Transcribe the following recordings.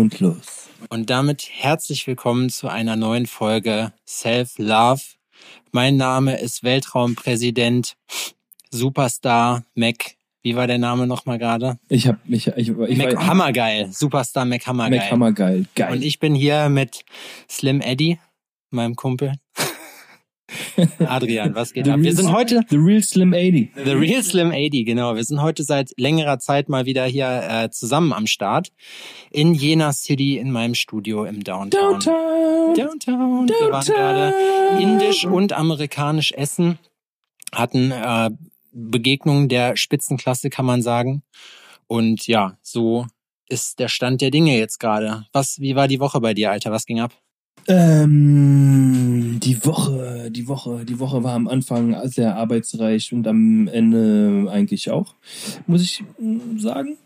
Und los. Und damit herzlich willkommen zu einer neuen Folge Self Love. Mein Name ist Weltraumpräsident Superstar Mac. Wie war der Name nochmal gerade? Ich hab mich, ich, ich, Mac war- Hammergeil. Superstar Mac Hammergeil. Mac Hammergeil. Geil. Und ich bin hier mit Slim Eddie, meinem Kumpel. Adrian, was geht The ab? Wir real- sind heute The Real Slim 80. The Real Slim 80, genau. Wir sind heute seit längerer Zeit mal wieder hier äh, zusammen am Start. In Jena City, in meinem Studio im Downtown. Downtown. Downtown. Wir waren gerade indisch und amerikanisch essen, hatten äh, Begegnungen der Spitzenklasse, kann man sagen. Und ja, so ist der Stand der Dinge jetzt gerade. Was, wie war die Woche bei dir, Alter? Was ging ab? Ähm, die Woche, die Woche, die Woche war am Anfang sehr arbeitsreich und am Ende eigentlich auch, muss ich sagen.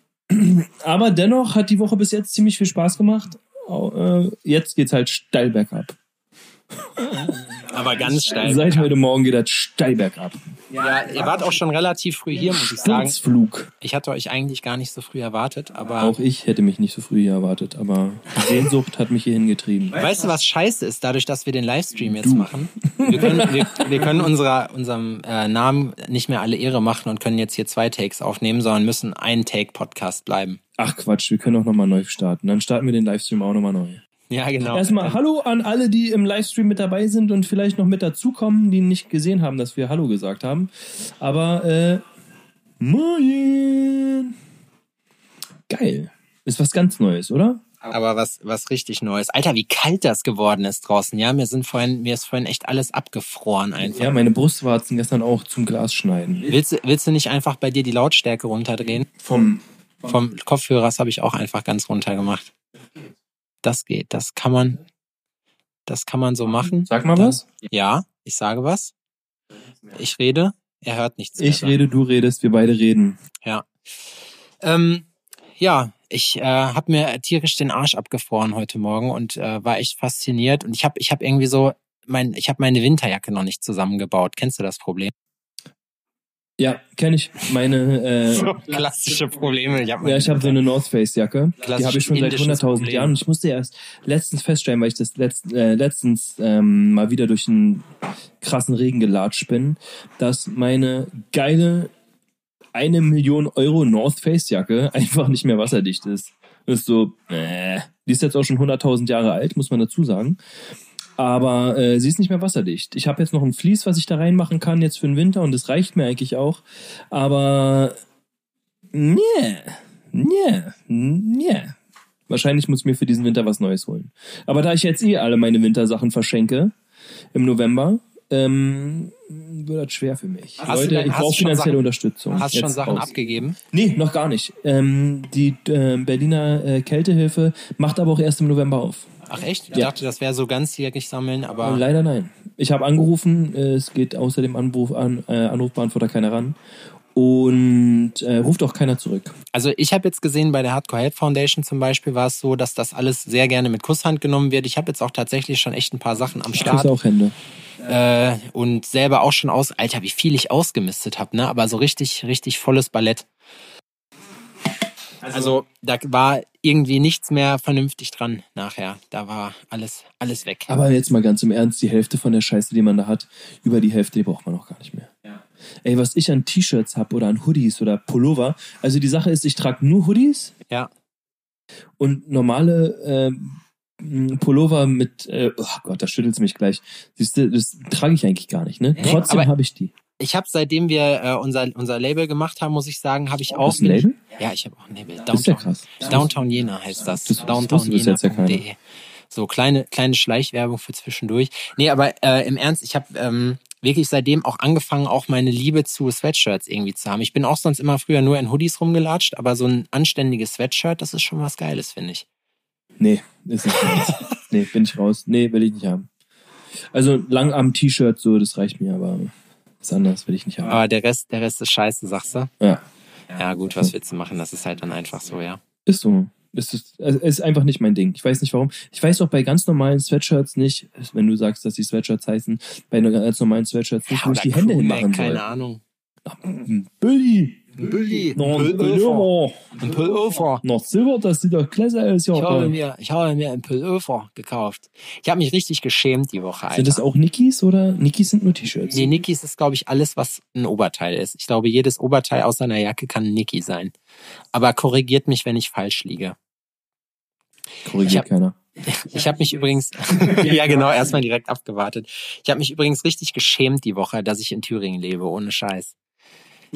Aber dennoch hat die Woche bis jetzt ziemlich viel Spaß gemacht. Äh, Jetzt geht's halt steil bergab. Aber ganz steil. Seit heute Morgen geht das steil bergab. Ja, ihr wart auch schon relativ früh hier, muss ich sagen. Sturzflug. Ich hatte euch eigentlich gar nicht so früh erwartet, aber Auch ich hätte mich nicht so früh hier erwartet, aber die Sehnsucht hat mich hier hingetrieben. weißt du, was scheiße ist, dadurch, dass wir den Livestream jetzt machen? Wir können, wir, wir können unserer, unserem äh, Namen nicht mehr alle Ehre machen und können jetzt hier zwei Takes aufnehmen, sondern müssen ein Take-Podcast bleiben. Ach Quatsch, wir können auch nochmal neu starten. Dann starten wir den Livestream auch nochmal neu. Ja, genau. Erstmal Hallo an alle, die im Livestream mit dabei sind und vielleicht noch mit dazukommen, die nicht gesehen haben, dass wir Hallo gesagt haben. Aber, äh, moin. Geil. Ist was ganz Neues, oder? Aber was, was richtig Neues. Alter, wie kalt das geworden ist draußen, ja? Mir sind vorhin, mir ist vorhin echt alles abgefroren einfach. Ja, meine Brustwarzen gestern auch zum Glas schneiden. Willst, du- willst du nicht einfach bei dir die Lautstärke runterdrehen? Vom, Vom Kopfhörers habe ich auch einfach ganz runter gemacht. Das geht, das kann man, das kann man so machen. sag mal Dann- was. Ja, ich sage was. Ich rede, er hört nichts mehr. Ich rede, du redest, wir beide reden. Ja. Ähm, ja, ich äh, habe mir tierisch den Arsch abgefroren heute Morgen und äh, war echt fasziniert. Und ich habe ich hab irgendwie so, mein, ich habe meine Winterjacke noch nicht zusammengebaut. Kennst du das Problem? Ja, kenne ich. Meine, äh, Klassische Probleme. Ich hab Ja, ich habe so eine North Face Jacke. Die habe ich schon seit indisches 100.000 Problem. Jahren. Und ich musste erst letztens feststellen, weil ich das letzt, äh, letztens ähm, mal wieder durch einen krassen Regen gelatscht bin, dass meine geile eine Million Euro North Face Jacke einfach nicht mehr wasserdicht ist. Das ist so, äh, die ist jetzt auch schon 100.000 Jahre alt, muss man dazu sagen. Aber äh, sie ist nicht mehr wasserdicht. Ich habe jetzt noch ein Vlies, was ich da reinmachen kann jetzt für den Winter und das reicht mir eigentlich auch. Aber Nee, nee, nee. Wahrscheinlich muss ich mir für diesen Winter was Neues holen. Aber da ich jetzt eh alle meine Wintersachen verschenke im November, ähm, wird das schwer für mich. Hast du Leute, denn- ich brauche du schon finanzielle Sachen- Unterstützung. Hast schon Jetzt Sachen raus. abgegeben? Nee, noch gar nicht. Ähm, die äh, Berliner äh, Kältehilfe macht aber auch erst im November auf. Ach echt? Ich Ja. dachte, das wäre so ganzjährig sammeln, aber Aber leider nein. Ich habe angerufen, äh, es geht außer dem Anruf an, äh, Anrufbeantworter keiner ran. Und äh, ruft auch keiner zurück. Also ich habe jetzt gesehen, bei der Hardcore Help Foundation zum Beispiel war es so, dass das alles sehr gerne mit Kusshand genommen wird. Ich habe jetzt auch tatsächlich schon echt ein paar Sachen am Ich Start küsse auch Hände. äh, und selber auch schon aus. Alter, wie viel ich ausgemistet habe, ne? Aber so richtig, richtig volles Ballett. Also da war irgendwie nichts mehr vernünftig dran nachher. Da war alles, alles weg. Aber jetzt mal ganz im Ernst, die Hälfte von der Scheiße, die man da hat, über die Hälfte, die braucht man auch gar nicht mehr. Ey, was ich an T-Shirts hab oder an Hoodies oder Pullover, also die Sache ist, ich trage nur Hoodies Ja. und normale ähm, Pullover mit, äh, oh Gott, da schüttelt's mich gleich. Siehst du, das trage ich eigentlich gar nicht, ne? Trotzdem habe ich die. Ich habe, seitdem wir äh, unser, unser Label gemacht haben, muss ich sagen, habe ich auch. Hast du ein Label? Ja, ich habe auch ein Label. Das ist ja Downtown, krass. Downtown Jena heißt das. Das- jetzt ja. So kleine kleine Schleichwerbung für zwischendurch. Nee, aber äh, im Ernst, ich habe ähm, wirklich seitdem auch angefangen, auch meine Liebe zu Sweatshirts irgendwie zu haben. Ich bin auch sonst immer früher nur in Hoodies rumgelatscht, aber so ein anständiges Sweatshirt, das ist schon was Geiles, finde ich. Nee, ist nicht meins. nee, bin ich raus. Nee, will ich nicht haben. Also Langarm-T-Shirt, so, das reicht mir, aber was anderes will ich nicht haben. Aber der Rest, der Rest ist scheiße, sagst du? Ja, Ja gut, was willst du machen? Das ist halt dann einfach so, ja. ist so. Es ist, es ist einfach nicht mein Ding. Ich weiß nicht warum. Ich weiß auch bei ganz normalen Sweatshirts nicht, wenn du sagst, dass die Sweatshirts heißen, bei ganz normalen Sweatshirts nicht, wo ich die Hände hinmachen soll. Keine Ahnung. Bulli! Ein Bulli. Noch ein Pullover. Ein Pullover. Noch Silber, das sieht doch klasse aus. Ja, Ich habe mir, ich habe mir ein Pullover gekauft. Ich habe mich richtig geschämt die Woche, Alter. Sind das auch Nikis oder? Nikis sind nur T-Shirts. Nee, Nikis ist, glaube ich, alles, was ein Oberteil ist. Ich glaube, jedes Oberteil außer einer Jacke kann ein Niki sein. Aber korrigiert mich, wenn ich falsch liege. Ich Korrigiert hab- keiner. Ich habe mich übrigens, ja genau, erstmal direkt abgewartet. Ich habe mich übrigens richtig geschämt die Woche, dass ich in Thüringen lebe, ohne Scheiß.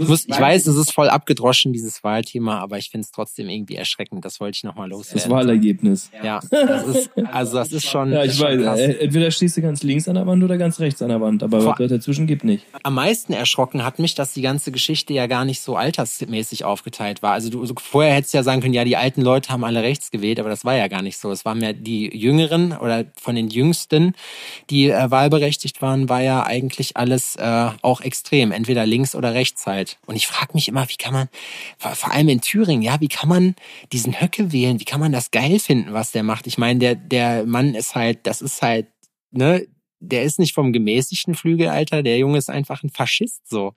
Ich, muss, ich weiß, es ist voll abgedroschen, dieses Wahlthema, aber ich finde es trotzdem irgendwie erschreckend. Das wollte ich nochmal Das loswerden. Wahlergebnis. Ja, das ist, also das ist schon, Ja, ich schon weiß. krass. äh, Entweder stehst du ganz links an der Wand oder ganz rechts an der Wand. Aber Vor- was dazwischen gibt nicht. Am meisten erschrocken hat mich, dass die ganze Geschichte ja gar nicht so altersmäßig aufgeteilt war. Also du so, vorher hättest du ja sagen können, ja, die alten Leute haben alle rechts gewählt, aber das war ja gar nicht so. Es waren ja die Jüngeren oder von den Jüngsten, die äh, wahlberechtigt waren, war ja eigentlich alles äh, auch extrem, entweder links oder rechts halt. Und ich frage mich immer, wie kann man, vor, allem in Thüringen, ja, wie kann man diesen Höcke wählen? Wie kann man das geil finden, was der macht? Ich meine, der der Mann ist halt, das ist halt, ne, der ist nicht vom gemäßigten Flügel, Alter. Der Junge ist einfach ein Faschist, so.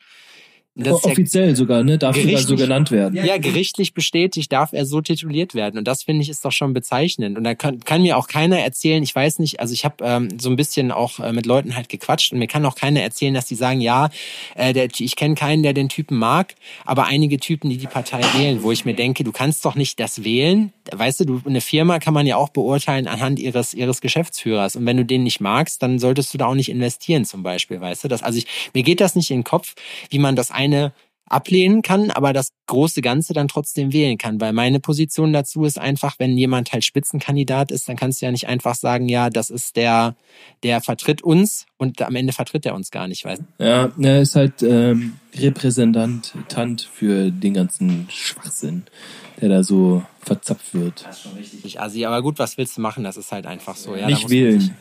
Offiziell sogar, ne? Darf sogar so genannt werden. ja, gerichtlich bestätigt darf er so tituliert werden. Und das finde ich ist doch schon bezeichnend. Und da kann, kann mir auch keiner erzählen, ich weiß nicht, also ich habe ähm, so ein bisschen auch äh, mit Leuten halt gequatscht und mir kann auch keiner erzählen, dass die sagen, ja, äh, der, ich kenne keinen, der den Typen mag, aber einige Typen, die die Partei wählen, wo ich mir denke, du kannst doch nicht das wählen. Weißt du, du, eine Firma kann man ja auch beurteilen anhand ihres, ihres Geschäftsführers. Und wenn du den nicht magst, dann solltest du da auch nicht investieren zum Beispiel, weißt du? Das, also ich, mir geht das nicht in den Kopf, wie man das eine ablehnen kann, aber das große Ganze dann trotzdem wählen kann. Weil meine Position dazu ist einfach, wenn jemand halt Spitzenkandidat ist, dann kannst du ja nicht einfach sagen, ja, das ist der, der vertritt uns und am Ende vertritt er uns gar nicht, weißt? Ja, er ist halt ähm, Repräsentant Tant für den ganzen Schwachsinn, der da so verzapft wird. Ich assi, aber gut, was willst du machen? Das ist halt einfach so. Ja, nicht wählen.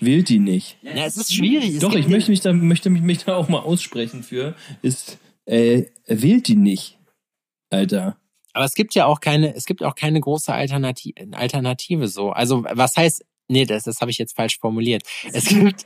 Wählt die nicht. Ja, es ist schwierig. Es Doch, ich möchte mich da, möchte mich, mich da auch mal aussprechen für, ist, äh, wählt die nicht. Alter. Aber es gibt ja auch keine, es gibt auch keine große Alternative, Alternative so. Also was heißt, nee, das, das habe ich jetzt falsch formuliert. Es gibt,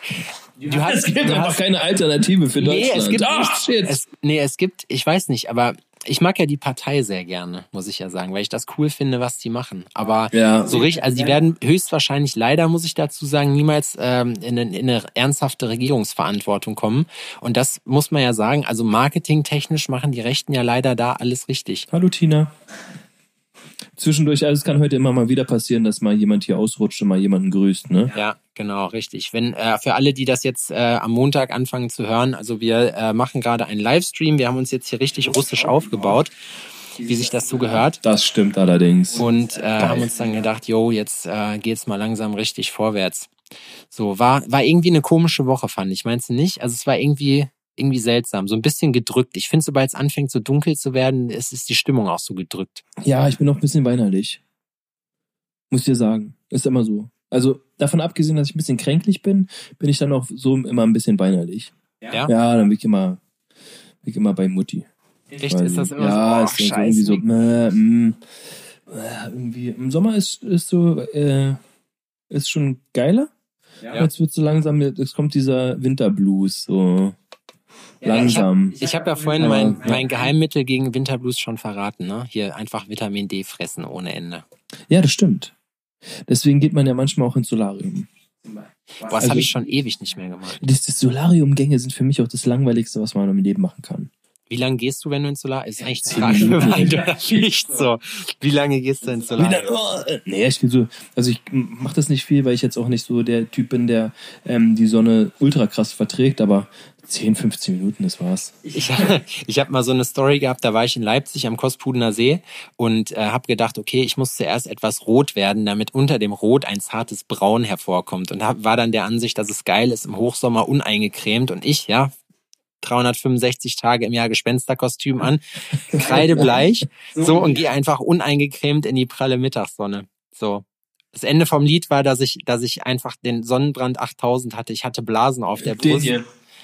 du hast, Es gibt du einfach hast, keine Alternative für nee, Deutschland. es gibt, nicht, shit. Es, nee, es gibt, ich weiß nicht, aber ich mag ja die Partei sehr gerne, muss ich ja sagen, weil ich das cool finde, was die machen. Aber Ja. so richtig, also die werden höchstwahrscheinlich leider, muss ich dazu sagen, niemals ähm, in, in eine ernsthafte Regierungsverantwortung kommen. Und das muss man ja sagen, also marketingtechnisch machen die Rechten ja leider da alles richtig. Hallo Tina. Zwischendurch, also es kann heute immer mal wieder passieren, dass mal jemand hier ausrutscht und mal jemanden grüßt, ne? Ja, genau, richtig. Wenn äh, für alle, die das jetzt äh, am Montag anfangen zu hören, also wir äh, machen gerade einen Livestream. Wir haben uns jetzt hier richtig russisch aufgebaut, wie sich das so gehört. Das stimmt allerdings. Und äh, haben uns dann gedacht, yo, jetzt äh, geht's mal langsam richtig vorwärts. So, war, war irgendwie eine komische Woche, fand ich. Meinst du nicht? Also es war irgendwie, irgendwie seltsam, so ein bisschen gedrückt. Ich finde, sobald es anfängt, so dunkel zu werden, ist, ist die Stimmung auch so gedrückt. Ja, ich bin auch ein bisschen weinerlich. Muss dir sagen. Ist immer so. Also davon abgesehen, dass ich ein bisschen kränklich bin, bin ich dann auch so immer ein bisschen weinerlich. Ja? Ja, dann bin ich immer, bin ich immer bei Mutti. Echt? Ist das immer ja, so? ist Oh, dann so irgendwie so, äh, mm, äh, irgendwie. Im Sommer ist, ist so, äh, ist schon geiler. Ja. Jetzt wird so langsam, jetzt kommt dieser Winterblues, so langsam. Ich habe ja vorhin mein, mein Geheimmittel gegen Winterblues schon verraten, ne? Hier einfach Vitamin D fressen ohne Ende. Ja, das stimmt. Deswegen geht man ja manchmal auch ins Solarium. Boah, das Also- habe ich schon ewig nicht mehr gemacht. Das, das Solariumgänge sind für mich auch das langweiligste, was man im Leben machen kann. Wie lange gehst du, wenn du ins Solar? Ist eigentlich Zehn Frage oder Pflicht so. Wie lange gehst du ins Solar? Wieder, oh, nee, ich will so, also ich mache das nicht viel, weil ich jetzt auch nicht so der Typ bin, der ähm, die Sonne ultra krass verträgt, aber 10, 15 Minuten, das war's. Ich, ich habe mal so eine Story gehabt, da war ich in Leipzig am Kospudener See und äh, habe gedacht, okay, ich muss zuerst etwas rot werden, damit unter dem Rot ein zartes Braun hervorkommt. Und hab, war dann der Ansicht, dass es geil ist, im Hochsommer uneingecremt. Und ich, ja, 365 Tage im Jahr Gespensterkostüm an, kreidebleich, so und gehe einfach uneingecremt in die pralle Mittagssonne. So. Das Ende vom Lied war, dass ich, dass ich einfach den Sonnenbrand 8000 hatte. Ich hatte Blasen auf der Brust.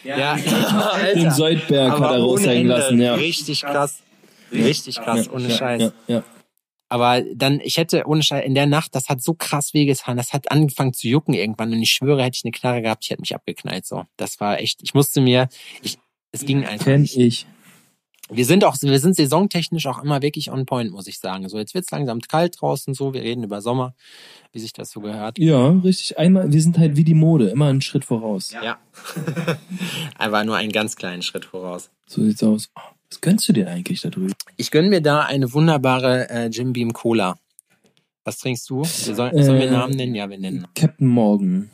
Ja, Den Seudberg hat er ohne raushängen lassen, ja. Richtig krass. Richtig krass, ohne ja, Scheiß. Ja, ja. Aber dann, ich hätte ohne Scheiß, in der Nacht, das hat so krass wehgetan, das hat angefangen zu jucken irgendwann und ich schwöre, hätte ich eine Knarre gehabt, ich hätte mich abgeknallt, so. Das war echt, ich musste mir, ich, es ging einfach Kenn nicht. ich. Wir sind auch, wir sind saisontechnisch auch immer wirklich on point, muss ich sagen. So, jetzt wird's langsam kalt draußen so, wir reden über Sommer, wie sich das so gehört. Ja, richtig. Einmal, wir sind halt wie die Mode, immer einen Schritt voraus. Ja. Einfach nur einen ganz kleinen Schritt voraus. So sieht's aus. Was gönnst du dir eigentlich da drüben? Ich gönn mir da eine wunderbare äh, Jim Beam Cola. Was trinkst du? Wir soll, sollen wir Äh, Namen nennen? Ja, wir nennen. Captain Morgan.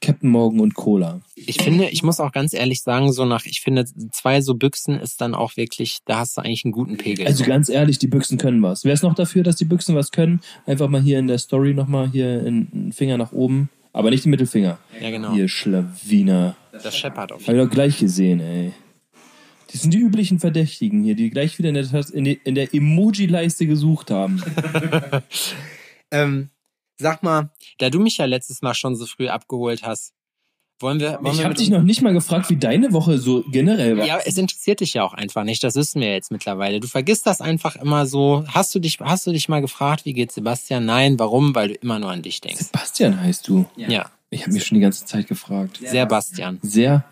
Captain Morgan und Cola. Ich finde, ich muss auch ganz ehrlich sagen, so nach, ich finde, zwei so Büchsen ist dann auch wirklich, da hast du eigentlich einen guten Pegel. Also ganz ehrlich, die Büchsen können was. Wer ist noch dafür, dass die Büchsen was können? Einfach mal hier in der Story nochmal hier einen Finger nach oben. Aber nicht den Mittelfinger. ja, genau. Hier, Schlawiner. Das scheppert auf Hab ich doch gleich gesehen, ey. Die sind die üblichen Verdächtigen hier, die gleich wieder in der, Tas- in der, in der Emoji-Leiste gesucht haben. Ähm, sag mal, da du mich ja letztes Mal schon so früh abgeholt hast, wollen wir. Wollen Ich wir habe dich noch nicht mal gefragt, wie deine Woche so generell war. Ja, es interessiert dich ja auch einfach nicht. Das wissen wir jetzt mittlerweile. Du vergisst das einfach immer so. Hast du dich, hast du dich mal gefragt, wie geht's Sebastian? Nein, warum? Weil du immer nur an dich denkst. Sebastian heißt du. Ja, Ich habe mich schon die ganze Zeit gefragt. Sebastian. Sehr.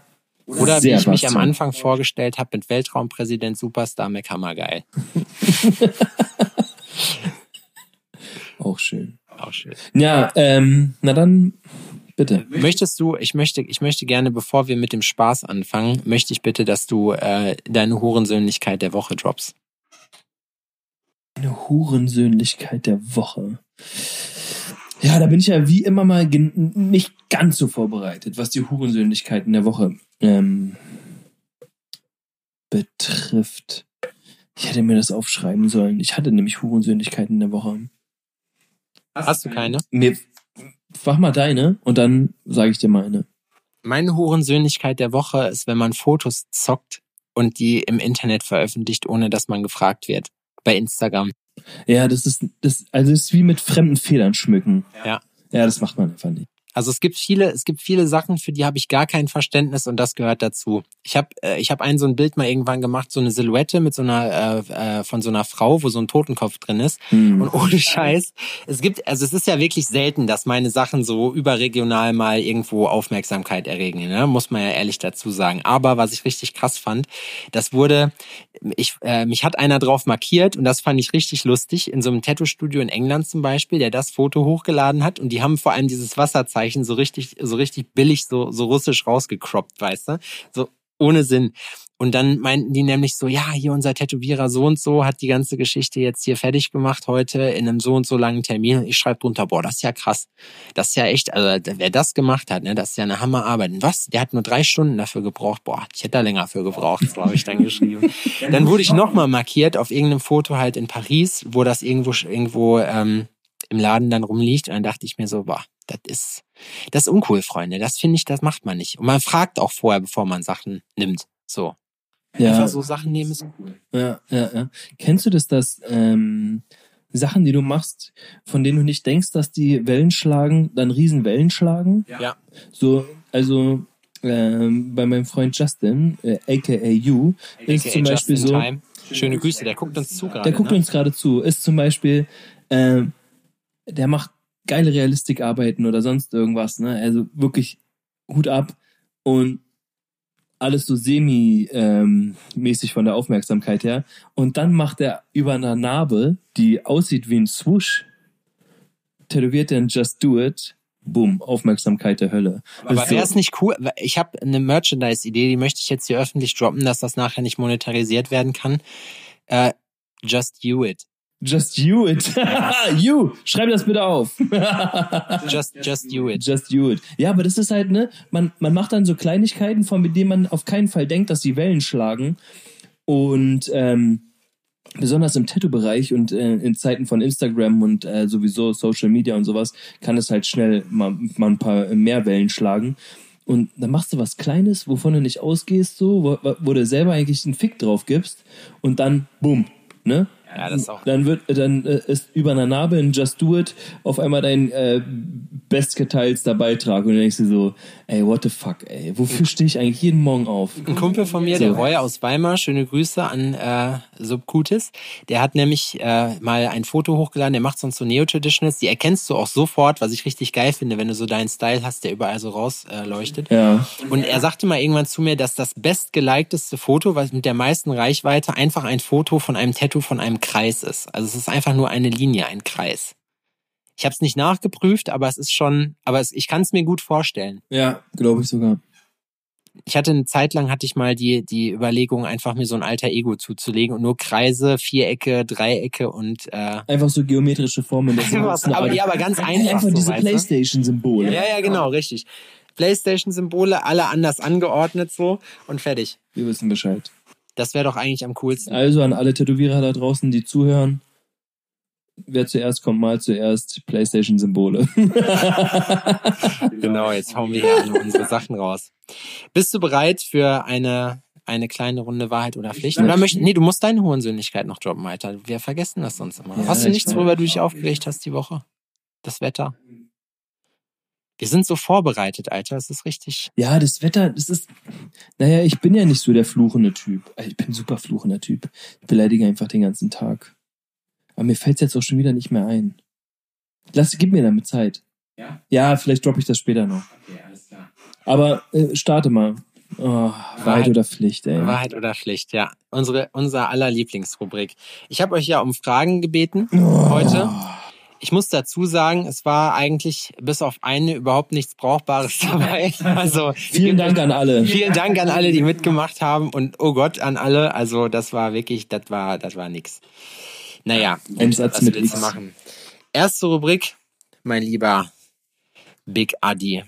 Oder wie ich mich am. Anfang vorgestellt habe mit Weltraumpräsident Superstar McHammergeil. Auch schön. Schön. Ja, ähm, na dann, bitte. Möchtest du, ich möchte, ich möchte gerne, bevor wir mit dem Spaß anfangen, möchte ich bitte, dass du äh, deine Hurensöhnlichkeit der Woche droppst. Eine Hurensöhnlichkeit der Woche. Ja, da bin ich ja wie immer mal nicht ganz so vorbereitet, was die Hurensöhnlichkeiten der Woche ähm, betrifft. Ich hätte mir das aufschreiben sollen. Ich hatte nämlich Hurensöhnlichkeiten der Woche. Hast du keine? Mir, mach mal deine und dann sage ich dir meine. Meine Hurensöhnlichkeit der Woche ist, wenn man Fotos zockt und die im Internet veröffentlicht, ohne dass man gefragt wird. Bei Instagram. Ja, das ist, das, also das ist wie mit fremden Federn schmücken. Ja. Ja, das macht man einfach nicht. Also es gibt viele, es gibt viele Sachen, für die habe ich gar kein Verständnis und das gehört dazu. Ich habe, äh, ich habe ein so ein Bild mal irgendwann gemacht, so eine Silhouette mit so einer äh, äh, von so einer Frau, wo so ein Totenkopf drin ist. Hm. Und ohne Scheiß, es gibt, also es ist ja wirklich selten, dass meine Sachen so überregional mal irgendwo Aufmerksamkeit erregen, ne? muss man ja ehrlich dazu sagen. Aber was ich richtig krass fand, das wurde, ich, äh, mich hat einer drauf markiert und das fand ich richtig lustig, in so einem Tattoo-Studio in England zum Beispiel, der das Foto hochgeladen hat und die haben vor allem dieses Wasserzeichen so richtig, so richtig billig, so, so russisch rausgecroppt, weißt du? So ohne Sinn. Und dann meinten die nämlich so, ja, hier unser Tätowierer so und so hat die ganze Geschichte jetzt hier fertig gemacht heute in einem so und so langen Termin. Und ich schreibe drunter, boah, das ist ja krass. Das ist ja echt, also wer das gemacht hat, ne, das ist ja eine Hammerarbeit. Und was? Der hat nur drei Stunden dafür gebraucht. Boah, ich hätte da länger für gebraucht, so habe ich dann geschrieben. Dann wurde ich nochmal markiert auf irgendeinem Foto halt in Paris, wo das irgendwo irgendwo ähm, im Laden dann rumliegt. Und dann dachte ich mir so, boah, das ist, das ist uncool, Freunde. Das finde ich, das macht man nicht. Und man fragt auch vorher, bevor man Sachen nimmt. So. Ja, Einfach so Sachen nehmen ist cool. ja, ja, ja. Kennst du das, dass ähm, Sachen, die du machst, von denen du nicht denkst, dass die Wellen schlagen, dann riesen Wellen schlagen? Ja. So, also ähm, bei meinem Freund Justin, äh, aka You, ist zum Beispiel Just in so, Time. Schöne Grüße, der guckt uns zu gerade. der guckt ne? uns gerade zu, ist zum Beispiel, ähm, der macht geile Realistikarbeiten oder sonst irgendwas, ne? Also wirklich Hut ab und alles so semi-mäßig von der Aufmerksamkeit her. Und dann macht er über einer Narbe, die aussieht wie ein Swoosh, tätowiert er ein Just Do It, boom, Aufmerksamkeit der Hölle. Aber wäre so- es nicht cool? Ich habe eine Merchandise-Idee, die möchte ich jetzt hier öffentlich droppen, dass das nachher nicht monetarisiert werden kann. Äh, just you it. Just You It. you! Schreib das bitte auf. Just, just you it. Just do it. Ja, aber das ist halt, ne, man, man macht dann so Kleinigkeiten, von denen man auf keinen Fall denkt, dass die Wellen schlagen. Und ähm, besonders im Tattoo-Bereich und äh, in Zeiten von Instagram und äh, sowieso Social Media und sowas, kann es halt schnell mal, mal ein paar mehr Wellen schlagen. Und dann machst du was Kleines, wovon du nicht ausgehst, so, wo, wo du selber eigentlich einen Fick drauf gibst und dann, bumm, ne? Ja, das auch. Dann wird, dann äh, ist über einer Narbe in Just Do It auf einmal dein äh, bestgeteilter Beitrag und dann denkst du so, ey, what the fuck, ey, wofür stehe ich eigentlich jeden Morgen auf? Ein Kumpel von mir, der Roy aus Weimar, schöne Grüße an äh, Subcutis, der hat nämlich äh, mal ein Foto hochgeladen, der macht sonst so Neo-Traditionals, die erkennst du auch sofort, was ich richtig geil finde, wenn du so deinen Style hast, der überall so rausleuchtet. Äh, Ja. Und er sagte mal irgendwann zu mir, dass das bestgeliketeste Foto, was mit der meisten Reichweite, einfach ein Foto von einem Tattoo von einem Kreis ist. Also es ist einfach nur eine Linie, ein Kreis. Ich habe es nicht nachgeprüft, aber es ist schon, aber es, ich kann es mir gut vorstellen. Ja, glaube ich sogar. Ich hatte eine Zeit lang hatte ich mal die die Überlegung, einfach mir so ein alter Ego zuzulegen und nur Kreise, Vierecke, Dreiecke und äh, Einfach so geometrische Formen. Das Was, aber die aber ganz einfach Einfach so, diese? Playstation-Symbole. ja ja genau richtig. PlayStation-Symbole, alle anders angeordnet so und fertig. Wir wissen Bescheid. Das wäre doch eigentlich am coolsten. Also an alle Tätowierer da draußen, die zuhören. Wer zuerst kommt, mal zuerst Playstation-Symbole. Genau, jetzt hauen wir hier alle unsere Sachen raus. Bist du bereit für eine, eine kleine Runde Wahrheit oder Pflicht? Oder möcht, nee, du musst deine Hohensöhnlichkeit noch droppen, Alter. Wir vergessen das sonst immer. Ja, hast du ich nichts, worüber du dich aufgeregt hast die Woche? Das Wetter? Wir sind so vorbereitet, Alter. Es ist richtig. Ja, das Wetter, das ist. Naja, ich bin ja nicht so der fluchende Typ. Ich bin ein super fluchender Typ. Ich beleidige einfach den ganzen Tag. Aber mir fällt's jetzt auch schon wieder nicht mehr ein. Lass, gib mir damit Zeit. Ja? Ja, vielleicht droppe ich das später noch. Okay, alles klar. Aber äh, starte mal. Oh, Wahrheit Wahrheit- oder Pflicht, ey. Wahrheit oder Pflicht, ja. Unsere, unser aller Lieblingsrubrik. Ich habe euch ja um Fragen gebeten Oh. heute. Ich muss dazu sagen, es war eigentlich bis auf eine überhaupt nichts Brauchbares dabei. Also Vielen Dank an alle. Vielen Dank an alle, die mitgemacht haben und oh Gott an alle. Also das war wirklich, das war, das war nix. Naja, Ein Satz was mit X. machen? Erste Rubrik, mein lieber Big Adi.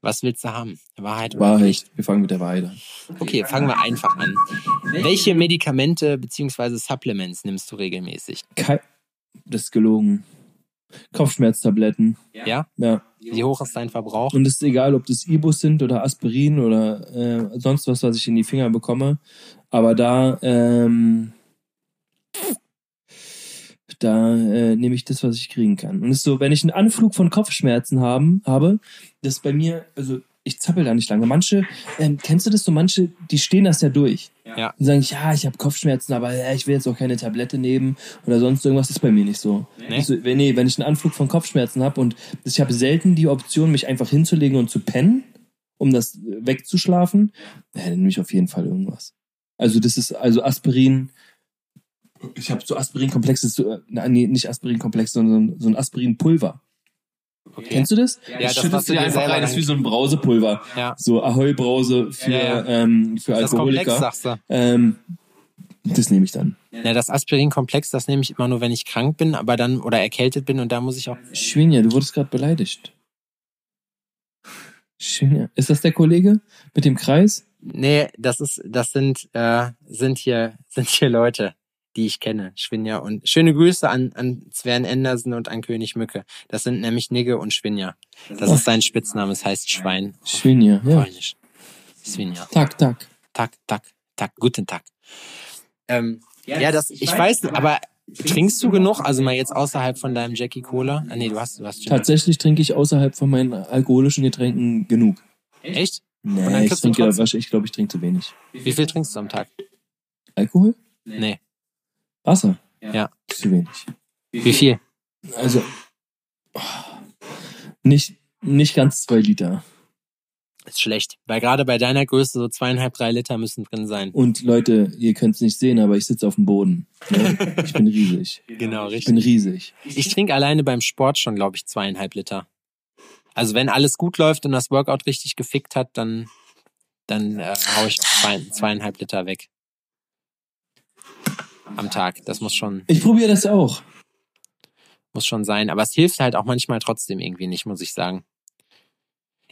Was willst du haben? Wahrheit oder? Wahrheit. Wir fangen mit der Wahrheit an. Okay, fangen wir einfach an. Welche Medikamente beziehungsweise Supplements nimmst du regelmäßig? Kei das ist gelogen. Kopfschmerztabletten. Ja? Ja. Wie hoch ist dein Verbrauch? Und es ist egal, ob das Ibus sind oder Aspirin oder äh, sonst was, was ich in die Finger bekomme. Aber da, ähm, da äh, nehme ich das, was ich kriegen kann. Und es ist so, wenn ich einen Anflug von Kopfschmerzen haben, habe, das ist bei mir, also ich zappel da nicht lange. Manche, ähm, kennst du das so? Manche, die stehen das ja durch. Ja. Und sagen, ja, ich habe Kopfschmerzen, aber ja, ich will jetzt auch keine Tablette nehmen oder sonst irgendwas. Das ist bei mir nicht so. Nee? Ich so wenn, nee, wenn ich einen Anflug von Kopfschmerzen habe und ich habe selten die Option, mich einfach hinzulegen und zu pennen, um das wegzuschlafen, ja, dann nehme ich auf jeden Fall irgendwas. Also das ist, also Aspirin, ich habe so Aspirinkomplex, das ist so, äh, nee, nicht Aspirinkomplex, sondern so ein Aspirinpulver. Okay. Kennst du das? Ja, das, schüttest du dir einfach rein, das ist wie so ein Brausepulver. Ja. So Ahoi-Brause für, Ja, ja. Ähm, für Das Komplex, Alkoholiker. sagst du. Ähm, das nehme ich dann. Ja, das Aspirin-Komplex, das nehme ich immer nur, wenn ich krank bin, aber dann oder erkältet bin und da muss ich auch. Schwinja, du wurdest gerade beleidigt. Schwinja. Ist das der Kollege mit dem Kreis? Nee, das ist, das sind, äh, sind hier, sind hier Leute, die ich kenne. Schwinja und schöne Grüße an, an Sven Andersen und an König Mücke. Das sind nämlich Nigge und Schwinja. Das ist sein Spitzname, es heißt Schwein. Schwinja, ja. Polnisch. Schwinja. Tak, tak. Tag, Tag, Tag, guten Tag. Ähm, ja, das, ich weiß, nicht, aber trinkst du genug? Also mal jetzt außerhalb von deinem Jackie Cola? Ah, nee, du hast, du hast schon. Tatsächlich trinke ich außerhalb von meinen alkoholischen Getränken genug. Echt? dann Nee, ich kriegst du trinke, ich glaube, ich trinke zu wenig. Wie viel trinkst du am Tag? Alkohol? Nee. Wasser? Ja. Zu wenig. Wie viel? Also, oh, nicht, nicht ganz zwei Liter. Ist schlecht. Weil gerade bei deiner Größe so zweieinhalb, drei Liter müssen drin sein. Und Leute, ihr könnt es nicht sehen, aber ich sitze auf dem Boden. Ne? Ich bin riesig. Genau, Ich bin riesig. Ich trinke alleine beim Sport schon, glaube ich, zweieinhalb Liter. Also wenn alles gut läuft und das Workout richtig gefickt hat, dann, dann äh, hau ich zwei, zweieinhalb Liter weg. Am Tag. Das muss schon, Ich probiere das auch. muss schon sein. Aber es hilft halt auch manchmal trotzdem irgendwie nicht, muss ich sagen.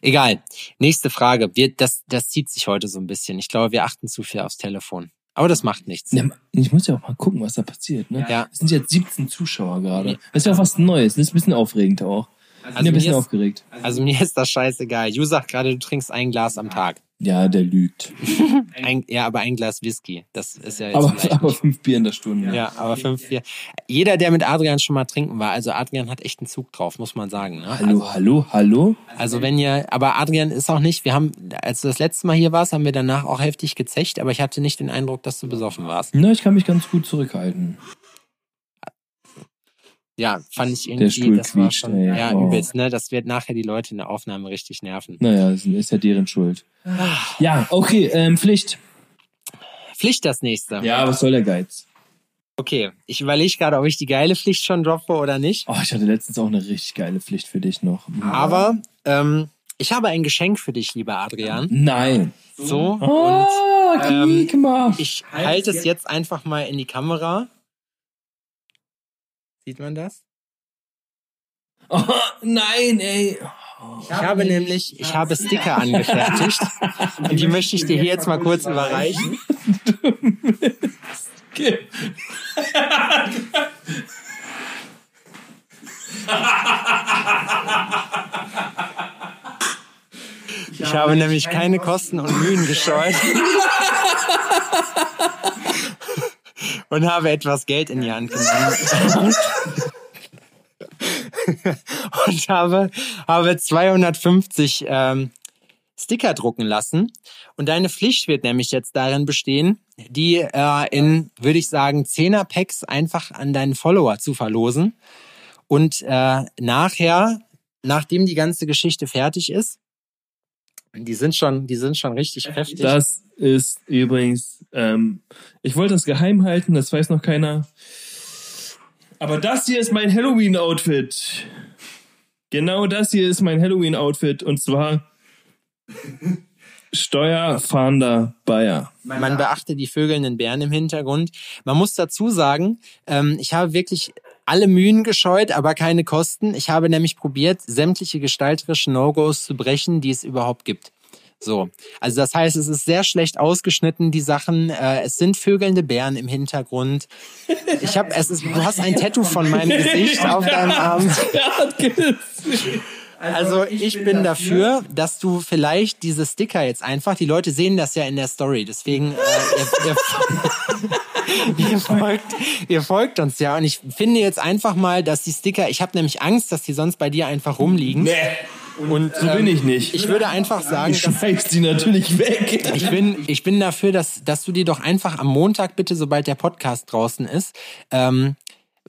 Egal. Nächste Frage. Wir, das, das zieht sich heute so ein bisschen. Ich glaube, wir achten zu viel aufs Telefon. Aber das macht nichts. Ja, ich muss ja auch mal gucken, was da passiert. Ne? Ja. Es sind jetzt 17 Zuschauer gerade. Das ist ja auch was Neues. Das ist ein bisschen aufregend auch. Ich bin ja ein bisschen ist- aufgeregt. Also mir ist das scheißegal. Ju sagt gerade, du trinkst ein Glas am Tag. Ja, der lügt. Ein, ja, aber ein Glas Whisky. Das ist ja jetzt Aber, aber nicht. fünf Bier in der Stunde. Ja, aber fünf, vier. Jeder, der mit Adrian schon mal trinken war, also Adrian hat echt einen Zug drauf, muss man sagen. Ne? Hallo, hallo, hallo. Also wenn ihr, aber Adrian ist auch nicht, wir haben, als du das letzte Mal hier warst, haben wir danach auch heftig gezecht, aber ich hatte nicht den Eindruck, dass du besoffen warst. Na, ich kann mich ganz gut zurückhalten. Ja, fand ich Der irgendwie, Stuhl das war schon, ey. ja, Oh. übelst, ne? Das wird nachher die Leute in der Aufnahme richtig nerven. Naja, ist, ist ja deren Schuld. Ja, okay, ähm, Pflicht. Pflicht das nächste. Ja, was soll der Geiz? Okay, ich überlege gerade, ob ich die geile Pflicht schon droppe oder nicht. Oh, ich hatte letztens auch eine richtig geile Pflicht für dich noch. Aber ähm, ich habe ein Geschenk für dich, lieber Adrian. Nein. So, und Oh, ähm, guck mal. ich halte es jetzt einfach mal in die Kamera. Sieht man das? Oh, nein, ey. Ich habe nämlich, ich habe Sticker angefertigt und die möchte ich dir hier jetzt mal kurz überreichen. Ich habe nämlich keine Kosten und Mühen gescheut. Und habe etwas Geld in die Hand genommen. Und habe, habe 250 ähm, Sticker drucken lassen. Und deine Pflicht wird nämlich jetzt darin bestehen, die äh, in, würde ich sagen, 10er Packs einfach an deinen Follower zu verlosen. Und äh, nachher, nachdem die ganze Geschichte fertig ist, die sind schon, die sind schon richtig kräftig. Das ist übrigens, ähm, ich wollte das geheim halten, das weiß noch keiner. Aber das hier ist mein Halloween-Outfit. Genau das hier ist mein Halloween-Outfit und zwar Steuerfahnder Bayer. Man beachte die vögelnden Bären im Hintergrund. Man muss dazu sagen, ähm, ich habe wirklich alle Mühen gescheut, aber keine Kosten. Ich habe nämlich probiert, sämtliche gestalterische No-Gos zu brechen, die es überhaupt gibt. So, also das heißt, es ist sehr schlecht ausgeschnitten, die Sachen. Äh, es sind vögelnde Bären im Hintergrund. Ich habe, es ist, du hast ein Tattoo von meinem Gesicht auf deinem Arm. Also ich bin dafür, dass du vielleicht diese Sticker jetzt einfach, die Leute sehen das ja in der Story, deswegen äh, ihr, ihr, ihr, folgt, ihr folgt uns ja und ich finde jetzt einfach mal, dass die Sticker, ich habe nämlich Angst, dass die sonst bei dir einfach rumliegen. Nee, Und so bin ich nicht. ich würde einfach sagen, Ich schmeiß die natürlich weg. ich bin, ich bin dafür, dass, dass du die doch einfach am Montag bitte, sobald der Podcast draußen ist, ähm,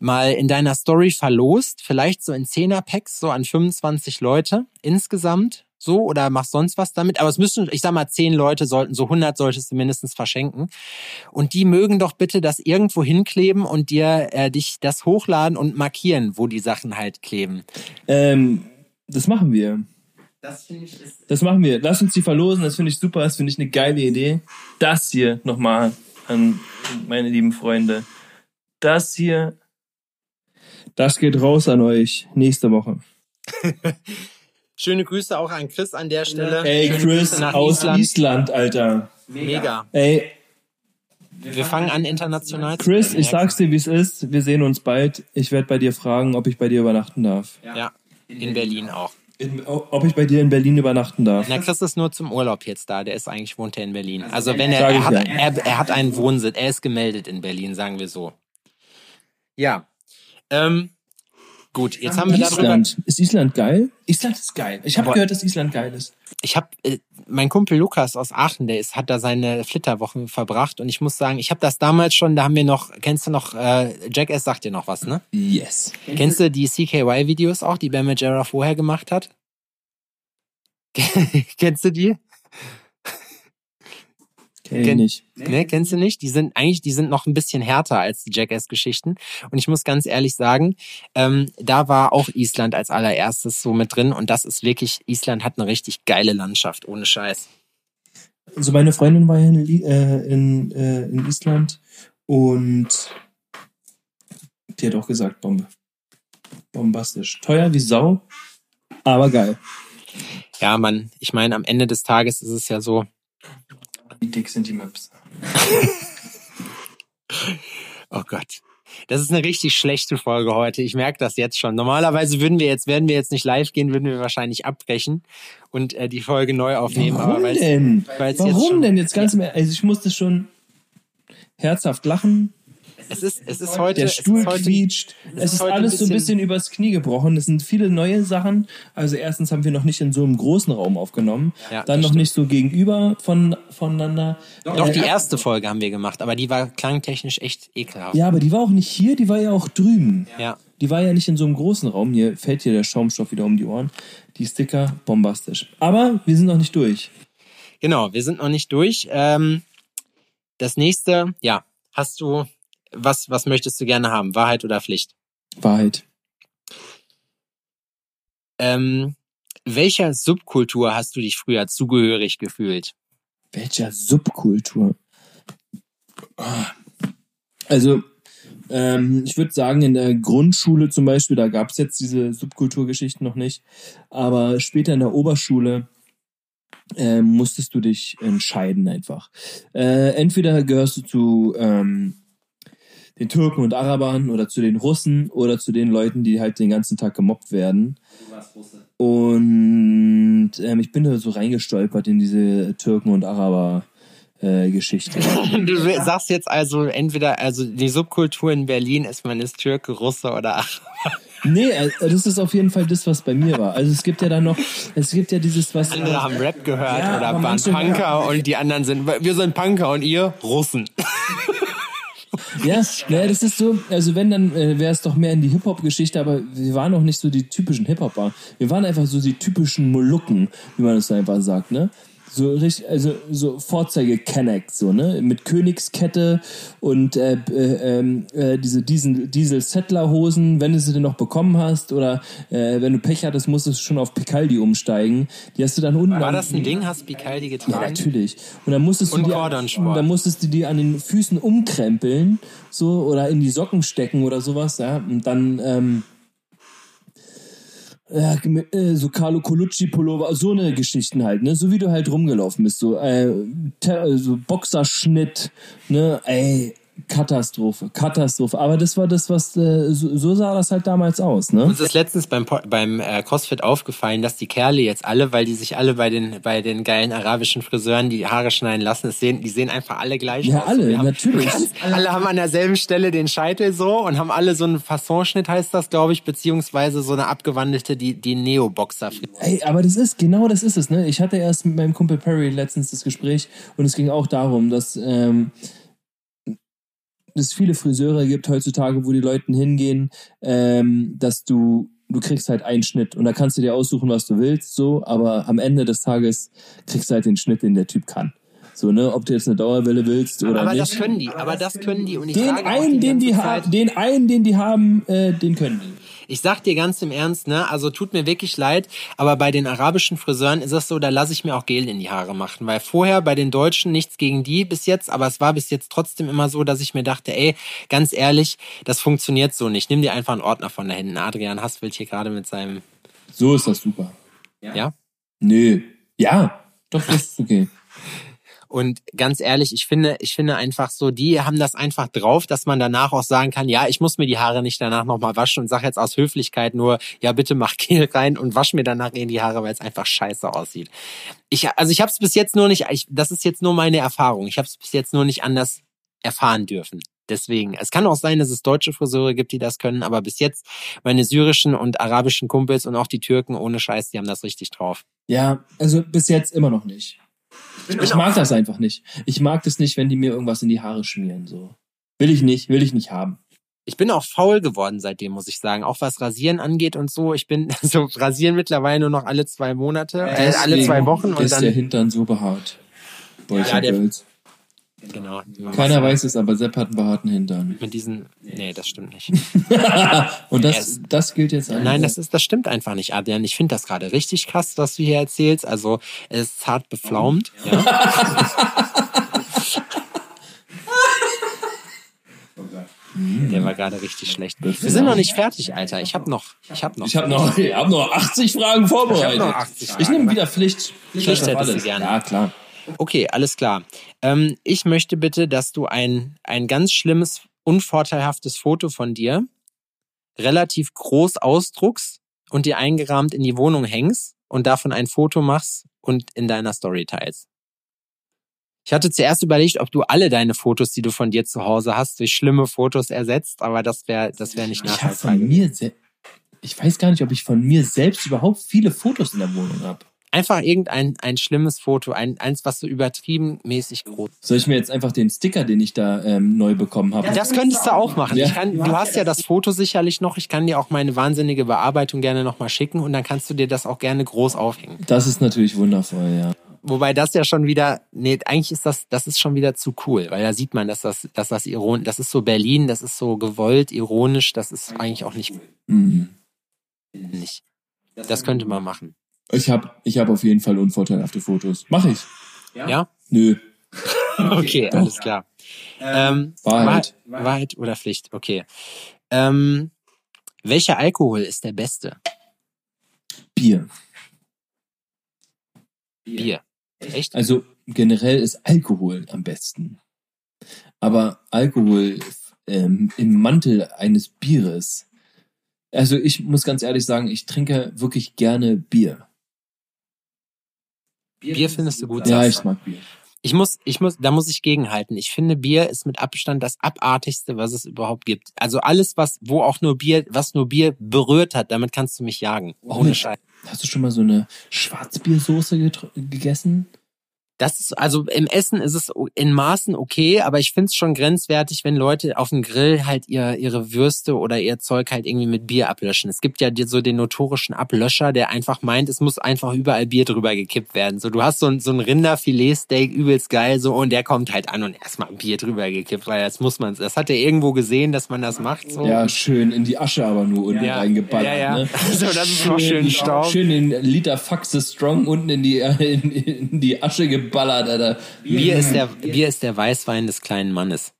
mal in deiner Story verlost, vielleicht so in 10er Packs, so an 25 Leute insgesamt, so, oder machst sonst was damit. Aber es müssen, ich sag mal, 10 Leute sollten, so 100 solltest du mindestens verschenken. Und die mögen doch bitte das irgendwo hinkleben und dir, äh, dich das hochladen und markieren, wo die Sachen halt kleben. Ähm, das machen wir. Das finde ich Das machen wir. Lass uns die verlosen. Das finde ich super. Das finde ich eine geile Idee. Das hier nochmal an meine lieben Freunde. Das hier, das geht raus an euch nächste Woche. Schöne Grüße auch an Chris an der Stelle. Ey, Schöne Chris aus Island. Island. Alter. Mega. Ey, Wir fangen an international zu Chris, ich sag's dir, wie es ist. Wir sehen uns bald. Ich werde bei dir fragen, ob ich bei dir übernachten darf. Ja, in Berlin auch. In, ob ich bei dir in Berlin übernachten darf. Na, Chris ist nur zum Urlaub jetzt da. Der ist eigentlich, wohnt er in Berlin. Also wenn er, er hat, ja. er, er hat einen Wohnsitz. Er ist gemeldet in Berlin, sagen wir so. Ja. Ähm, gut, jetzt haben wir darüber, Island. Ist Island geil? Island ist geil. Ich habe gehört, dass Island geil ist. ich habe äh, mein Kumpel Lukas aus Aachen, der ist, hat da seine Flitterwochen verbracht und ich muss sagen, ich habe das damals schon, da haben wir noch, kennst du noch, äh, Jackass sagt dir noch was, ne? Yes. Kennst du die CKY-Videos auch, die Ben Majera vorher gemacht hat? Kennst du die? Kenn ich Kenn- nicht. Ne, kennst du nicht? Die sind eigentlich, die sind noch ein bisschen härter als die Jackass-Geschichten. Und ich muss ganz ehrlich sagen, ähm, da war auch Island als allererstes so mit drin. Und das ist wirklich, Island hat eine richtig geile Landschaft, ohne Scheiß. Also meine Freundin war ja in, äh, in, äh, in Island und die hat auch gesagt, Bombe. Bombastisch. Teuer wie Sau, aber geil. Ja, Mann, ich meine, am Ende des Tages ist es ja so, Wie dick sind die Maps? oh Gott. Das ist eine richtig schlechte Folge heute. Ich merke das jetzt schon. Normalerweise würden wir jetzt, werden wir jetzt nicht live gehen, würden wir wahrscheinlich abbrechen und äh, die Folge neu aufnehmen. Warum aber weil's- denn? weil's Warum jetzt schon, denn jetzt ganz im Ernst? Also ich musste schon herzhaft lachen. Es ist, es ist heute. Der es Stuhl ist heute, quietscht. es Es ist ist heute ein alles so ein bisschen- übers Knie gebrochen. Es sind viele neue Sachen. Also erstens haben wir noch nicht in so einem großen Raum aufgenommen. Ja, Dann noch nicht so gegenüber von, voneinander. Doch, Äh, die erste Folge haben wir gemacht, aber die war klangtechnisch echt ekelhaft. Ja, aber die war auch nicht hier, die war ja auch drüben. Ja. Die war ja nicht in so einem großen Raum. Hier fällt hier der Schaumstoff wieder um die Ohren. Die Sticker, bombastisch. Aber wir sind noch nicht durch. Genau, wir sind noch nicht durch. Ähm, das nächste, ja, hast du, was, was möchtest du gerne haben? Wahrheit oder Pflicht? Wahrheit. Ähm, welcher Subkultur hast du dich früher zugehörig gefühlt? Welcher Subkultur? Also, ähm, ich würde sagen, in der Grundschule zum Beispiel, da gab es jetzt diese Subkulturgeschichten noch nicht. Aber später in der Oberschule ähm, musstest du dich entscheiden einfach. Äh, entweder gehörst du zu ähm, den Türken und Arabern oder zu den Russen oder zu den Leuten, die halt den ganzen Tag gemobbt werden. Und ähm, ich bin da so reingestolpert in diese Türken und Araber äh, Geschichte. Du sagst jetzt also entweder, also die Subkultur in Berlin ist, man ist Türke, Russe oder Ach. nee, äh, das ist auf jeden Fall das, was bei mir war. Also es gibt ja dann noch, es gibt ja dieses, was Andere haben Rap gehört Ja, oder waren Punker und die anderen sind, wir sind Punker und ihr Russen. Ja, naja, das ist so, also wenn, dann äh, wäre es doch mehr in die Hip-Hop-Geschichte, aber wir waren auch nicht so die typischen Hip-Hopper. Wir waren einfach so die typischen Molukken, wie man das einfach sagt, ne? So richtig, also so Vorzeige Kenneck, so, ne? Mit Königskette und äh, äh, ähm, äh, diese Diesel, Diesel-Settler-Hosen, wenn du sie denn noch bekommen hast, oder äh, wenn du Pech hattest, musstest du schon auf Picaldi umsteigen. Die hast du dann unten War das ein Ding? Hast Picaldi ja, getragen? natürlich. Und dann musstest du Und die, Gordonsport. dann musstest du die an den Füßen umkrempeln, so oder in die Socken stecken oder sowas, ja. Und dann ähm, ja, äh, so Carlo Colucci Pullover, so eine Geschichten halt, ne, so wie du halt rumgelaufen bist, so äh, Ter so Boxerschnitt, ne, ey, Katastrophe, Katastrophe. Aber das war das, was äh, so, sah das halt damals aus, ne? Uns ist letztens beim, beim äh, CrossFit aufgefallen, dass die Kerle jetzt alle, weil die sich alle bei den, bei den geilen arabischen Friseuren die Haare schneiden lassen, es sehen, die sehen einfach alle gleich Ja, aus. alle, Wir haben, natürlich. Alle haben an derselben Stelle den Scheitel so und haben alle so einen Fassonschnitt, heißt das, glaube ich, beziehungsweise so eine abgewandelte, die, die Neo-Boxer. Ey, aber das ist, genau das ist es, ne? Ich hatte erst mit meinem Kumpel Perry letztens das Gespräch und es ging auch darum, dass ähm, es viele Friseure gibt heutzutage, wo die Leuten hingehen, ähm, dass du, du kriegst halt einen Schnitt und da kannst du dir aussuchen, was du willst, so, aber am Ende des Tages kriegst du halt den Schnitt, den der Typ kann. So, ne, ob du jetzt eine Dauerwelle willst oder Aber nicht. das können die, aber das können die. Und ich den einen, den die haben, den einen, den die haben, äh, den können die. Ich sag dir ganz im Ernst, ne, also tut mir wirklich leid, aber bei den arabischen Friseuren ist es so, da lasse ich mir auch Gel in die Haare machen, weil vorher bei den Deutschen nichts gegen die bis jetzt, aber es war bis jetzt trotzdem immer so, dass ich mir dachte, ey, ganz ehrlich, das funktioniert so nicht. Nimm dir einfach einen Ordner von da hinten. Adrian Hasswild hier gerade mit seinem, So ist das super. ja? Nö. Ja, doch, das ist okay. Und ganz ehrlich, ich finde, ich finde einfach so, die haben das einfach drauf, dass man danach auch sagen kann, ja, ich muss mir die Haare nicht danach nochmal waschen und sag jetzt aus Höflichkeit nur, ja, bitte mach Gel rein und wasch mir danach in die Haare, weil es einfach scheiße aussieht. Ich, also ich habe es bis jetzt nur nicht, ich, das ist jetzt nur meine Erfahrung. Ich habe es bis jetzt nur nicht anders erfahren dürfen. Deswegen, es kann auch sein, dass es deutsche Friseure gibt, die das können, aber bis jetzt meine syrischen und arabischen Kumpels und auch die Türken ohne Scheiß, die haben das richtig drauf. Ja, also bis jetzt immer noch nicht. Ich mag das einfach nicht. Ich mag das nicht, wenn die mir irgendwas in die Haare schmieren. So will ich nicht, will ich nicht haben. Ich bin auch faul geworden seitdem, muss ich sagen. Auch was Rasieren angeht und so. Ich bin so rasieren mittlerweile nur noch alle zwei Monate, äh, alle zwei Wochen und ist der dann. Hintern so behaart. Boys Ja, der- Girls. Genau. Keiner weiß es, aber Sepp hat einen behaarten Hintern. Mit diesen. Nee, das stimmt nicht. Und das, das gilt jetzt. Nein, das ist, das stimmt einfach nicht, Adrian. Ich finde das gerade richtig krass, was du hier erzählst. Also es ist hart beflaumt. Ja. Der war gerade richtig schlecht. Wir sind noch nicht fertig, Alter. Ich habe noch, ich habe noch. Ich habe noch, ich hab noch 80 Fragen vorbereitet. Ich hab noch 80 Ich nehme wieder Pflicht. Pflicht auf hättest du gerne. Ja, klar. Okay, alles klar. Ähm, ich möchte bitte, dass du ein, ein ganz schlimmes unvorteilhaftes Foto von dir, relativ groß ausdruckst und dir eingerahmt in die Wohnung hängst und davon ein Foto machst und in deiner Story teilst. Ich hatte zuerst überlegt, ob du alle deine Fotos, die du von dir zu Hause hast, durch schlimme Fotos ersetzt, aber das wäre das wäre nicht Ich habe nachhaltig. von mir ich weiß gar nicht, ob ich von mir selbst überhaupt viele Fotos in der Wohnung habe. Einfach irgendein ein schlimmes Foto, ein, eins, was so übertrieben mäßig groß Soll ich mir jetzt einfach den Sticker, den ich da ähm, neu bekommen habe? Das könntest du auch machen. Ja. Ich kann, du hast ja das Foto sicherlich noch. Ich kann dir auch meine wahnsinnige Bearbeitung gerne nochmal schicken und dann kannst du dir das auch gerne groß aufhängen. Das ist natürlich wundervoll, ja. Wobei das ja schon wieder, nee, eigentlich ist das, das ist schon wieder zu cool, weil da sieht man, dass das, dass das iron, das ist so Berlin, das ist so gewollt, ironisch, das ist eigentlich auch nicht, Mhm. nicht. Das könnte man machen. Ich habe ich hab auf jeden Fall unvorteilhafte Fotos. Mach ich. Ja? Nö. Okay, alles klar. Ähm, Wahrheit. Wahrheit, Wahrheit oder Pflicht? Okay. Ähm, welcher Alkohol ist der beste? Bier. Bier. Echt? Also generell ist Alkohol am besten. Aber Alkohol ähm, im Mantel eines Bieres. Also ich muss ganz ehrlich sagen, ich trinke wirklich gerne Bier. Bier findest du gut? Ja, ich mag Bier. Ich muss, ich muss, da muss ich gegenhalten. Ich finde, Bier ist mit Abstand das abartigste, was es überhaupt gibt. Also alles, was, wo auch nur Bier, was nur Bier berührt hat, damit kannst du mich jagen. Ohne Scheiß. Hast du schon mal so eine Schwarzbiersoße gegessen? Das ist, also im Essen ist es in Maßen okay, aber ich find's schon grenzwertig, wenn Leute auf dem Grill halt ihr, ihre Würste oder ihr Zeug halt irgendwie mit Bier ablöschen. Es gibt ja so den notorischen Ablöscher, der einfach meint, es muss einfach überall Bier drüber gekippt werden. So, du hast so ein, so ein Rinderfiletsteak, übelst geil, so, und der kommt halt an und erstmal Bier drüber gekippt, weil das muss man, das hat er irgendwo gesehen, dass man das macht, so. Ja, schön in die Asche aber nur unten Ja. reingeballert. Ja, ja. Ne? So, das ist noch schön Staub. Schön den Liter Faxe Strong unten in die, in, in die Asche geballert, Alter. Bier ist der, Bier ist der Weißwein des kleinen Mannes.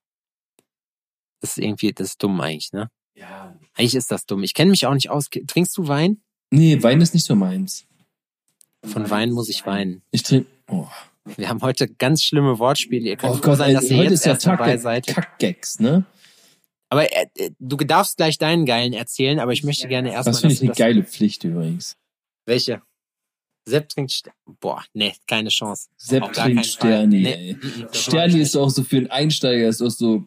Das ist irgendwie, das ist dumm eigentlich, ne? Ja. Eigentlich ist das dumm. Ich kenne mich auch nicht aus. Trinkst du Wein? Nee, Wein ist nicht so meins. Von Wein muss ich weinen. Ich trinke. Oh, Wir haben heute ganz schlimme Wortspiele. Ihr könnt oh Gott, sein, dass ihr heute ist ja dabei seid. Kackgags, ne? Aber äh, äh, du darfst gleich deinen geilen erzählen, aber ich möchte gerne erstmal. Das finde ich eine geile Pflicht übrigens. Welche? Sepp trinkt. St Boah, nee, keine Chance. Sepp trinkt. Sterni, Nee, ey. Sterni ist auch so für einen Einsteiger, ist auch so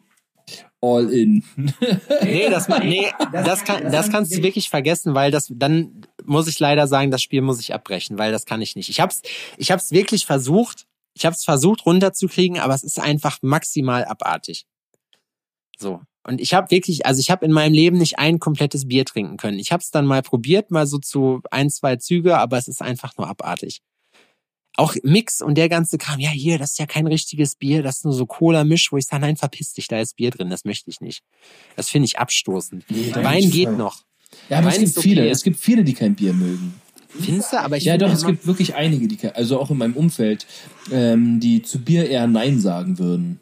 all in. Nee, das, nee das, kann, das kannst du wirklich vergessen, weil das dann muss ich leider sagen, das Spiel muss ich abbrechen, weil das kann ich nicht. Ich hab's, ich hab's wirklich versucht. Ich hab's versucht runterzukriegen, aber es ist einfach maximal abartig. So. Und ich habe wirklich, also ich habe in meinem Leben nicht ein komplettes Bier trinken können. Ich habe es dann mal probiert, mal so zu ein, zwei Züge, aber es ist einfach nur abartig. Auch Mix und der ganze Kram, ja hier, das ist ja kein richtiges Bier, das ist nur so Cola-Misch, wo ich sage, nein, verpiss dich, da ist Bier drin, das möchte ich nicht. Das finde ich abstoßend. Nee, Wein geht noch. Ja, aber es Wein gibt ist viele. okay. Es gibt viele, die kein Bier mögen. Findest du? Aber ich Ja, doch, es gibt wirklich einige, die, also auch in meinem Umfeld, ähm, die zu Bier eher Nein sagen würden.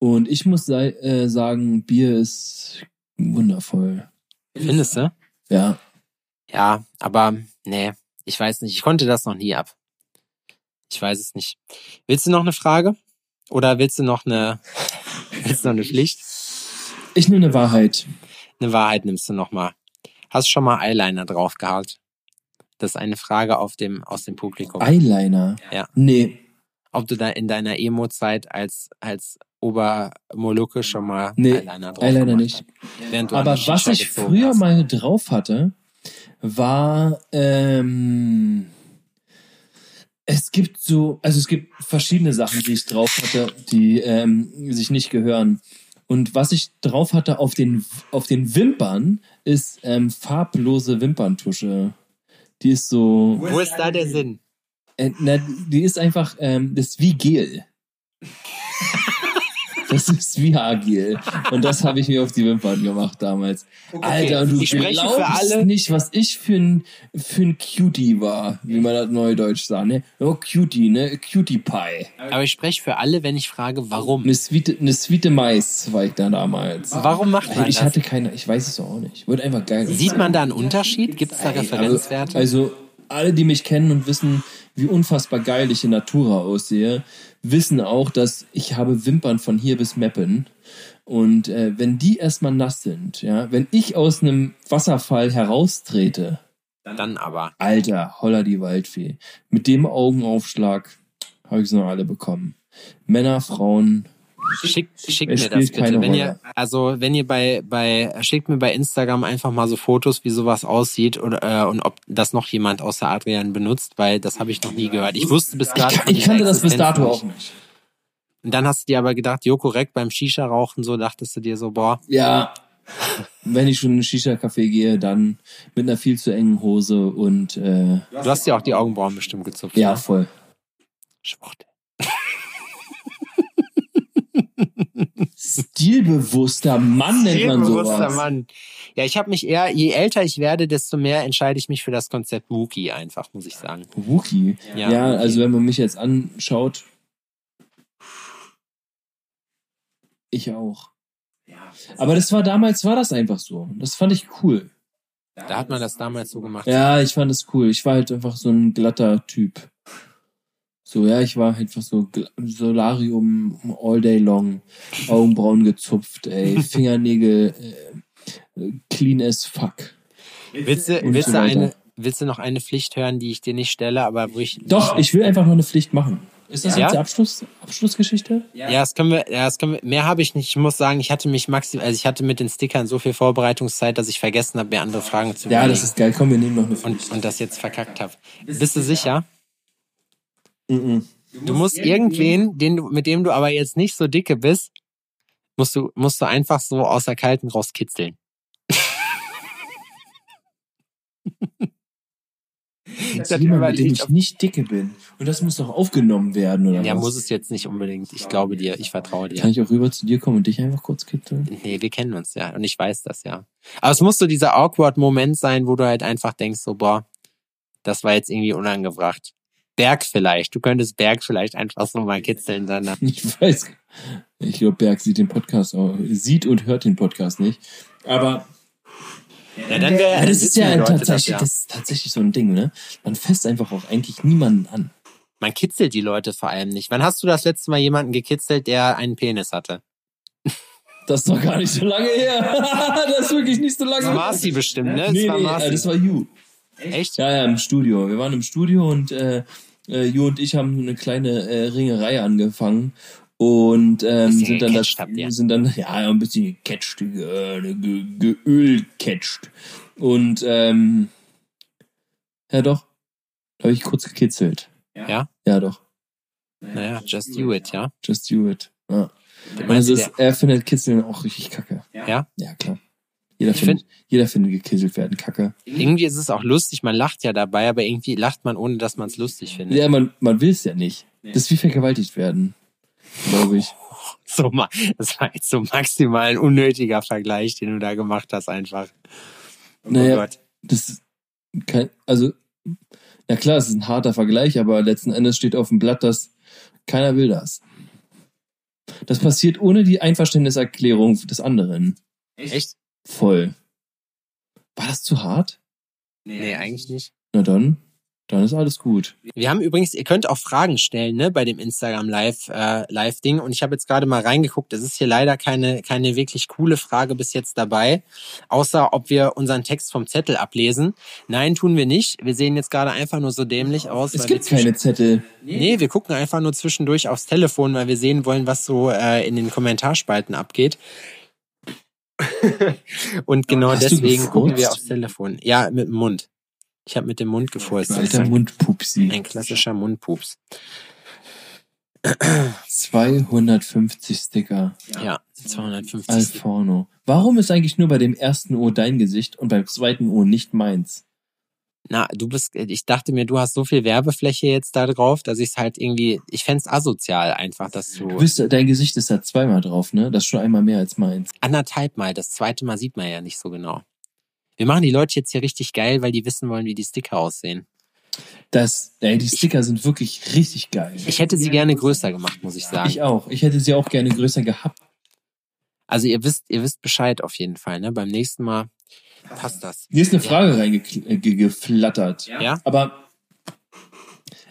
Und ich muss sei, äh, sagen, Bier ist wundervoll. Findest du? Ja. Ja, aber nee, ich weiß nicht. Ich konnte das noch nie ab. Ich weiß es nicht. Willst du noch eine Frage? Oder willst du noch eine, willst du noch eine Pflicht? Ich nehme eine Wahrheit. Eine Wahrheit nimmst du noch mal. Hast schon mal Eyeliner draufgehaut? Das ist eine Frage auf dem, aus dem Publikum. Eyeliner. Ja. Nee. Ob du da in deiner Emo-Zeit als, als Obermolucke schon mal Nee, Eyeliner drauf Eyeliner gemacht nicht. Aber was Shisha ich früher hast. mal drauf hatte, war, ähm, es gibt so, also es gibt verschiedene Sachen, die ich drauf hatte, die ähm, sich nicht gehören. Und was ich drauf hatte auf den, auf den Wimpern, ist ähm, farblose Wimperntusche. Die ist so, Wo ist da der Sinn? äh, na, die ist einfach, ähm, das ist wie Gel. Das ist wie Haargel. Und das habe ich mir auf die Wimpern gemacht damals. Alter, und du ich spreche glaubst für alle. nicht, was ich für ein, für ein Cutie war, wie man das neudeutsch sagt, ne? Oh, Cutie, ne? Cutie Pie. Aber ich spreche für alle, wenn ich frage, warum. Eine sweete, eine sweete Mais war ich da damals. Warum macht man Ich das? hatte keine, ich weiß es auch nicht. Wird einfach geil. Sieht man da einen Unterschied? Gibt es da Also, Referenzwerte? also, alle, die mich kennen und wissen, wie unfassbar geil ich in Natura aussehe, wissen auch, dass ich habe Wimpern von hier bis Meppen. Und äh, wenn die erstmal nass sind, ja, wenn ich aus einem Wasserfall heraustrete, Dann aber. Alter, holla die Waldfee. Mit dem Augenaufschlag habe ich sie noch alle bekommen. Männer, Frauen, Schickt, schickt mir das bitte. Wenn ihr, also wenn ihr bei, bei, schickt mir bei Instagram einfach mal so Fotos, wie sowas aussieht oder, äh, und ob das noch jemand außer Adrian benutzt, weil das habe ich noch nie gehört. Ich wusste bis gerade. von ich dieser kannte das bis dato auch nicht. Und dann hast du dir aber gedacht, jo, korrekt, beim Shisha-Rauchen so dachtest du dir so, boah, Ja, wenn ich schon in einen Shisha-Café gehe, dann mit einer viel zu engen Hose und äh, du hast dir auch die Augenbrauen bestimmt gezupft. ja, ne? voll. Schwuchtel. Stilbewusster Mann nennt man Stilbewusster sowas. Mann. Ja, ich habe mich eher, je älter ich werde, desto mehr entscheide ich mich für das Konzept Wookie einfach, muss ich sagen. Wookie. Ja, Ja, also wenn man mich jetzt anschaut, ich auch. Aber das war damals, war das einfach so. Das fand ich cool. Da hat man das damals so gemacht. Ja, ich fand das cool. Ich war halt einfach so ein glatter Typ. So, ja, ich war einfach so Solarium all day long, Augenbrauen gezupft, ey, Fingernägel äh, clean as fuck. Willst du, willst, so du eine, willst du noch eine Pflicht hören, die ich dir nicht stelle, aber wo ich. Doch, ich will einfach noch eine Pflicht machen. Ist das Ja? jetzt die Abschluss, Abschlussgeschichte? Ja, das können wir, ja, das können wir, mehr habe ich nicht. Ich muss sagen, ich hatte mich maximal, also ich hatte mit den Stickern so viel Vorbereitungszeit, dass ich vergessen habe, mir andere Fragen zu Ja, überlegen. das ist geil. Komm, wir nehmen noch eine Pflicht. und, und das jetzt verkackt habe. Bist du sicher? Mhm. Du musst irgendwen, den du, mit dem du aber jetzt nicht so dicke bist, musst du, musst du einfach so aus der Kalten rauskitzeln. Jetzt hat jemand, mit dem ich nicht dicke bin. Und das muss doch aufgenommen werden, oder Ja, was? muss es jetzt nicht unbedingt. Ich glaube dir, ich vertraue dir. Kann ich auch rüber zu dir kommen und dich einfach kurz kitzeln? Nee, wir kennen uns ja und ich weiß das ja. Aber es muss so dieser awkward Moment sein, wo du halt einfach denkst, so, boah, das war jetzt irgendwie unangebracht. Berg vielleicht. Du könntest Berg vielleicht einfach so mal kitzeln dann. Ich weiß. Ich glaube, Berg sieht den Podcast auch, sieht und hört den Podcast nicht. Aber Ja, dann wär, ja, das ist ja tatsächlich, ja. das ist tatsächlich so ein Ding, ne? Man fasst einfach auch eigentlich niemanden an. Man kitzelt die Leute vor allem nicht. Wann hast du das letzte Mal jemanden gekitzelt, der einen Penis hatte? Das ist doch gar nicht so lange her. das ist wirklich nicht so lange Das war sie bestimmt, ne? Das Nee, war nee, äh, das war You. Echt? Ja, ja, im Studio. Wir waren im Studio und äh, äh, Ju und ich haben eine kleine äh, Ringerei angefangen und ähm, sind dann das, sind dann ja ein bisschen gecatcht, äh, ge, geölcatcht und ähm, ja doch, da habe ich kurz gekitzelt. Ja? Ja doch, Naja, just do it, ja? just do it. Ja. Also es, er findet Kitzeln auch richtig kacke. ja? Ja klar. Jeder Ich findet, jeder findet gekisselt werden kacke. Irgendwie ist es auch lustig, man lacht ja dabei, aber irgendwie lacht man, ohne dass man es lustig findet. Ja, man, man will es ja nicht. Das ist wie vergewaltigt werden, glaube ich. So mal, das war jetzt so maximal ein unnötiger Vergleich, den du da gemacht hast, einfach. Oh Naja, Gott. das ist kein, also, na klar, es ist ein harter Vergleich, aber letzten Endes steht auf dem Blatt, dass keiner will das. Das passiert ohne die Einverständniserklärung des anderen. Echt? Voll. War das zu hart? Nee, eigentlich nicht. Na dann, dann ist alles gut. Wir haben übrigens, ihr könnt auch Fragen stellen, ne, bei dem Instagram Live äh, Live Ding und ich habe jetzt gerade mal reingeguckt, es ist hier leider keine keine wirklich coole Frage bis jetzt dabei, außer ob wir unseren Text vom Zettel ablesen. Nein, tun wir nicht. Wir sehen jetzt gerade einfach nur so dämlich aus, Es weil gibt wir keine Zettel. Nee, wir gucken einfach nur zwischendurch aufs Telefon, weil wir sehen wollen, was so äh, in den Kommentarspalten abgeht. Und genau deswegen gucken wir aufs Telefon. Ja, mit dem Mund. Ich habe mit dem Mund gefurzt. Ist Alter ein, Mundpupsi. ein klassischer Mundpups. 250 Sticker. Ja, 250. Alforno. Warum ist eigentlich nur bei dem ersten O dein Gesicht und beim zweiten O nicht meins? Na, du bist, ich dachte mir, du hast so viel Werbefläche jetzt da drauf, dass ich es halt irgendwie, ich fänd's asozial einfach, dass du Du bist, dein Gesicht ist da zweimal drauf, ne? Das ist schon einmal mehr als meins. anderthalb Mal, das zweite Mal sieht man ja nicht so genau. Wir machen die Leute jetzt hier richtig geil, weil die wissen wollen, wie die Sticker aussehen. Das, ey, die Sticker sind wirklich richtig geil. Ich hätte sie gerne größer gemacht, muss ich sagen. Ich auch. Ich hätte sie auch gerne größer gehabt. Also ihr wisst, ihr wisst Bescheid auf jeden Fall, ne? Beim nächsten Mal passt das. Hier ist eine Frage reingeflattert. Ja? Aber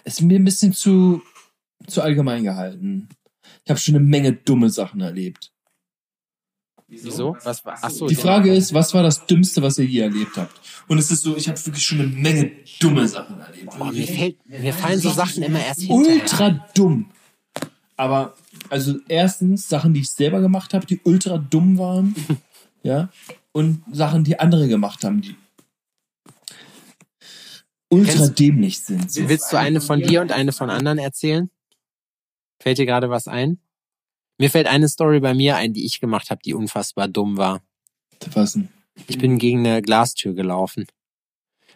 es ist mir ein bisschen zu, zu allgemein gehalten. Ich habe schon eine Menge dumme Sachen erlebt. Wieso? Was war? Ach so, Die ja. Frage ist, was war das Dümmste, was ihr je erlebt habt? Und es ist so, ich habe wirklich schon eine Menge dumme Sachen erlebt. Oh, mir, fällt, mir fallen so Sachen immer erst hinterher. ultra dumm. Aber, also erstens Sachen, die ich selber gemacht habe, die ultra dumm waren. ja. Und Sachen, die andere gemacht haben, die ultra Kennst- dämlich sind. So. Willst du eine von dir und eine von anderen erzählen? Fällt dir gerade was ein? Mir fällt eine Story bei mir ein, die ich gemacht habe, die unfassbar dumm war. Was denn? Ich bin gegen eine Glastür gelaufen.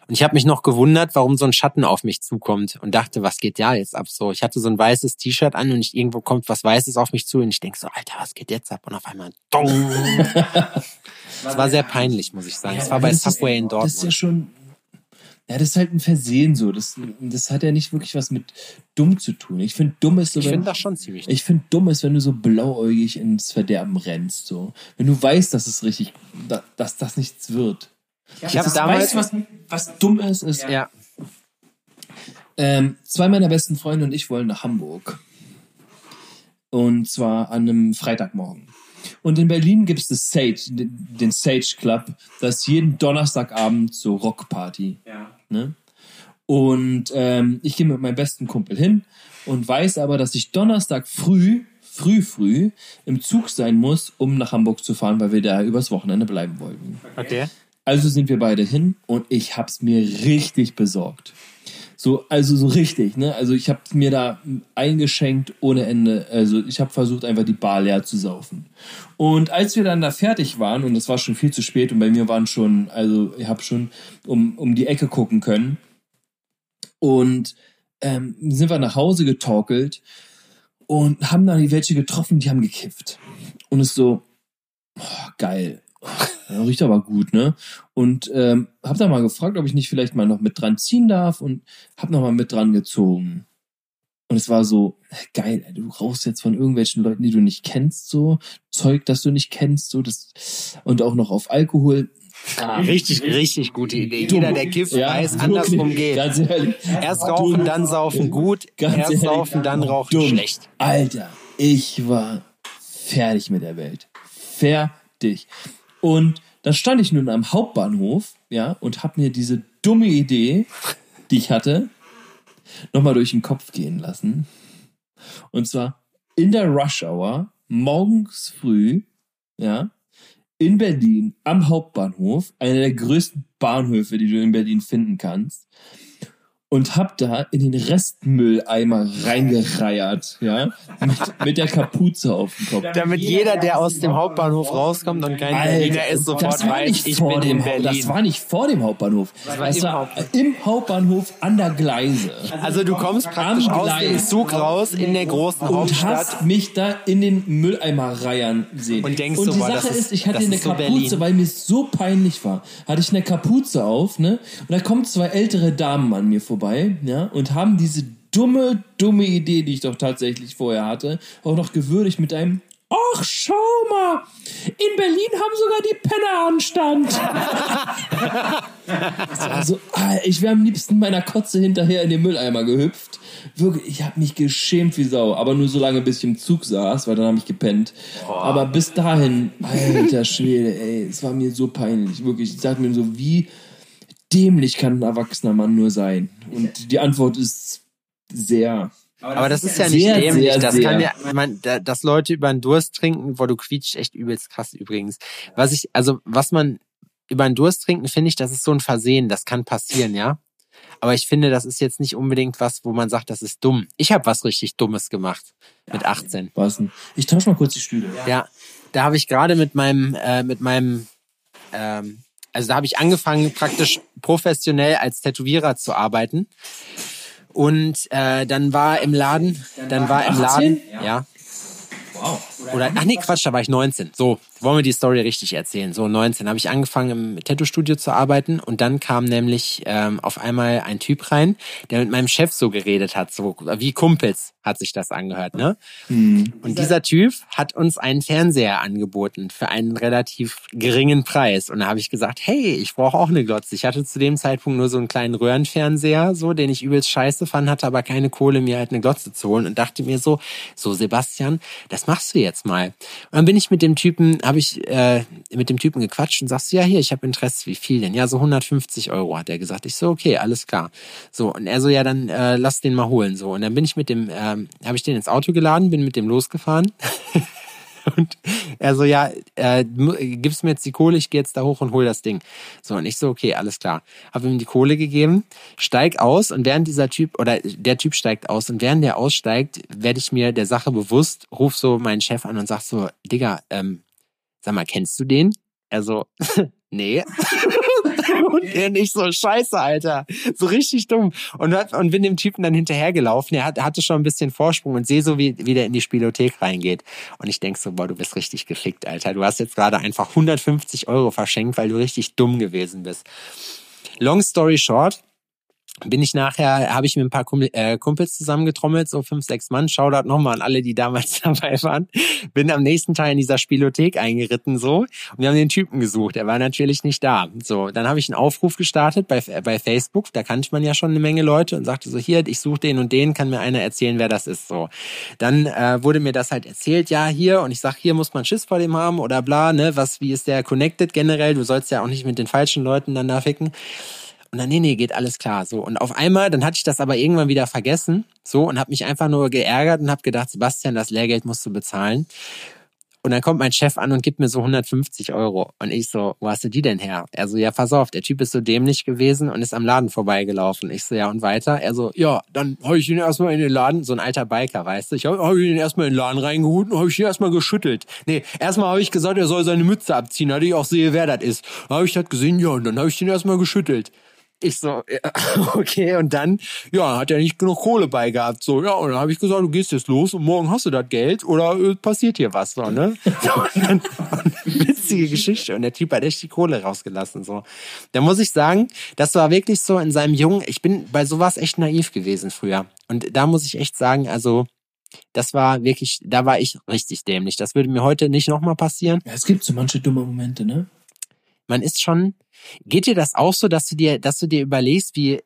Und ich habe mich noch gewundert, warum so ein Schatten auf mich zukommt und dachte, was geht da jetzt ab so? Ich hatte so ein weißes T-Shirt an und ich, irgendwo kommt was Weißes auf mich zu und ich denk so, Alter, was geht jetzt ab? Und auf einmal, dong. Es war sehr peinlich, muss ich sagen. Es war bei ist- Subway in Das ist ja Dortmund. schon. Ja, das ist halt ein Versehen so. Das, das hat ja nicht wirklich was mit dumm zu tun. Ich finde, dumm ist so, Ich wenn, finde das schon ziemlich. Ich finde dumm ist, wenn du so blauäugig ins Verderben rennst. So. Wenn du weißt, dass es richtig, da, dass das nichts wird. Ich habe damals, weißt du, was, was dumm ist, ist, ja, ähm, zwei meiner besten Freunde und ich wollen nach Hamburg. Und zwar an einem Freitagmorgen. Und in Berlin gibt es das Sage, den Sage Club. Das ist jeden Donnerstagabend so Rockparty. Ne? Und ähm, ich gehe mit meinem besten Kumpel hin und weiß aber, dass ich Donnerstag früh, früh, früh im Zug sein muss, um nach Hamburg zu fahren, weil wir da übers Wochenende bleiben wollten. okay. Also sind wir beide hin und ich hab's mir richtig besorgt. So, also so richtig, ne? Also ich habe mir da eingeschenkt ohne Ende. Also ich habe versucht einfach die Bar leer zu saufen. Und als wir dann da fertig waren und es war schon viel zu spät und bei mir waren schon, also ich habe schon um um die Ecke gucken können und ähm, sind wir nach Hause getorkelt und haben dann welche getroffen, die haben gekifft. Und es so, oh, geil. Riecht aber gut, ne? Und ähm, hab da mal gefragt, ob ich nicht vielleicht mal noch mit dran ziehen darf und hab noch mal mit dran gezogen. Und es war so, geil, du rauchst jetzt von irgendwelchen Leuten, die du nicht kennst, so, Zeug, das du nicht kennst, so, das, und auch noch auf Alkohol. Richtig, richtig gute Idee. Jeder, der kifft, Ja, weiß, andersrum geht. Ganz ehrlich. Erst rauchen, dann saufen gut. Ganz Erst ehrlich, saufen, dann rauchen dumm. schlecht. Alter, ich war fertig mit der Welt. Fertig. Und dann stand ich nun am Hauptbahnhof, ja, und hab mir diese dumme Idee, die ich hatte, nochmal durch den Kopf gehen lassen. Und zwar in der Rush Hour, morgens früh, ja, in Berlin, am Hauptbahnhof, einer der größten Bahnhöfe, die du in Berlin finden kannst, und hab da in den Restmülleimer reingereiert, ja, mit, mit der Kapuze auf dem Kopf. Damit jeder, der aus dem Hauptbahnhof rauskommt und kein Berliner ist, sofort das war weiß, nicht ich vor bin dem in Berlin. Das war nicht vor dem Hauptbahnhof. Das war das im war Hauptbahnhof. im Hauptbahnhof an der Gleise. Also du kommst praktisch Am aus dem Gleis. Zug raus in der großen Und Hauptstadt. hast mich da in den Mülleimer reiern sehen. Und denkst und so, die boah, Sache das ist- ist, ich hatte das eine so Kapuze, Berlin. weil mir es so peinlich war. Hatte ich eine Kapuze auf, ne? Und da kommen zwei ältere Damen an mir vorbei, ja, und haben diese dumme, dumme Idee, die ich doch tatsächlich vorher hatte, auch noch gewürdigt mit einem Ach, schau mal! In Berlin haben sogar die Penner Anstand. also, ah, ich wäre am liebsten meiner Kotze hinterher in den Mülleimer gehüpft. Wirklich, ich habe mich geschämt wie Sau. Aber nur so lange, bis ich im Zug saß, weil dann habe ich gepennt. Aber bis dahin, alter Schwede, ey, es war mir so peinlich. Wirklich, ich sag mir so, wie dämlich kann ein erwachsener Mann nur sein? Und die Antwort ist sehr. Aber das ist ja nicht Sehr, dämlich. sehr, das sehr. kann ja, man, da, dass Leute über den Durst trinken, wo du quietscht, echt übelst krass übrigens. Was ich, also was man über den Durst trinken, finde ich, das ist so ein Versehen. Das kann passieren, ja. Aber ich finde, das ist jetzt nicht unbedingt was, wo man sagt, das ist dumm. Ich habe was richtig Dummes gemacht mit 18. Was denn? Ich tausche mal kurz die Stühle. Ja, da habe ich gerade mit meinem, äh, mit meinem, ähm, also da habe ich angefangen, praktisch professionell als Tätowierer zu arbeiten. Und äh, dann war im Laden, dann war im 18? Laden, ja. Wow. Oder, ach nee, Quatsch, da war ich 19. So, wollen wir die Story richtig erzählen. So 19 habe ich angefangen im Tattoo-Studio zu arbeiten und dann kam nämlich ähm, auf einmal ein Typ rein, der mit meinem Chef so geredet hat, so wie Kumpels hat sich das angehört, ne? Mhm. Und dieser Typ hat uns einen Fernseher angeboten für einen relativ geringen Preis. Und da habe ich gesagt, hey, ich brauche auch eine Glotze. Ich hatte zu dem Zeitpunkt nur so einen kleinen Röhrenfernseher, so, den ich übelst scheiße fand, hatte aber keine Kohle, mir halt eine Glotze zu holen und dachte mir so, so Sebastian, das machst du jetzt mal. Und dann bin ich mit dem Typen, habe ich äh, mit dem Typen gequatscht und sagst, ja, hier, ich habe Interesse, wie viel denn? Ja, so 150 Euro, hat er gesagt. Ich so, okay, alles klar. So, und er so, ja, dann äh, lass den mal holen. So, und dann bin ich mit dem, ähm, habe ich den ins Auto geladen, bin mit dem losgefahren. Und er so, ja, äh, gibst mir jetzt die Kohle, ich gehe jetzt da hoch und hol das Ding. So, und ich so, okay, alles klar. Habe ihm die Kohle gegeben, steig aus und während dieser Typ, oder der Typ steigt aus und während der aussteigt, werde ich mir der Sache bewusst, ruf so meinen Chef an und sag so, Digga, ähm, sag mal, kennst du den? Er so, nee. und er nicht so, scheiße, Alter. So richtig dumm. Und, und bin dem Typen dann hinterhergelaufen. Er hat, hatte schon ein bisschen Vorsprung und sehe so, wie, wie der in die Spielothek reingeht. Und ich denk so, boah, du bist richtig gefickt, Alter. Du hast jetzt gerade einfach 150 Euro verschenkt, weil du richtig dumm gewesen bist. Long story short, bin ich nachher, habe ich mit ein paar Kumpel, äh, Kumpels zusammengetrommelt, so fünf, sechs Mann. Shoutout nochmal an alle, die damals dabei waren. Bin am nächsten Teil in dieser Spielothek eingeritten so und wir haben den Typen gesucht. Er war natürlich nicht da. So, dann habe ich einen Aufruf gestartet bei, bei Facebook. Da kannte man ja schon eine Menge Leute und sagte so, hier, ich suche den und den, kann mir einer erzählen, wer das ist. So, dann äh, wurde mir das halt erzählt, ja hier und ich sag, hier muss man Schiss vor dem haben oder bla, ne? Was, wie ist der connected generell? Du sollst ja auch nicht mit den falschen Leuten dann da ficken. Und dann, nee, nee, geht alles klar. So. Und auf einmal, dann hatte ich das aber irgendwann wieder vergessen. So, und habe mich einfach nur geärgert und habe gedacht, Sebastian, das Lehrgeld musst du bezahlen. Und dann kommt mein Chef an und gibt mir so 150 Euro. Und ich so, wo hast du die denn her? Er so, ja, pass auf, der Typ ist so dämlich gewesen und ist am Laden vorbeigelaufen. Ich so, ja, und weiter? Er so, ja, dann habe ich ihn erstmal in den Laden, so ein alter Biker, weißt du? Ich habe hab ihn erstmal in den Laden reingeholt und habe ich ihn erstmal geschüttelt. Nee, erstmal habe ich gesagt, er soll seine Mütze abziehen, damit ich auch sehe, wer das ist. Dann habe ich das gesehen, ja, und dann habe ich ihn erstmal geschüttelt. Ich so, ja, okay, und dann, ja, hat er nicht genug Kohle bei gehabt. So, ja, und dann habe ich gesagt, du gehst jetzt los und morgen hast du das Geld oder äh, passiert hier was, so, ne? Und dann, witzige Geschichte. Und der Typ hat echt die Kohle rausgelassen, so. Da muss ich sagen, das war wirklich so in seinem Jungen, ich bin bei sowas echt naiv gewesen früher. Und da muss ich echt sagen, also, das war wirklich, da war ich richtig dämlich. Das würde mir heute nicht nochmal passieren. Ja, es gibt so manche dumme Momente, ne? Man ist schon, Geht dir das auch so, dass du dir, dass du dir überlegst, wie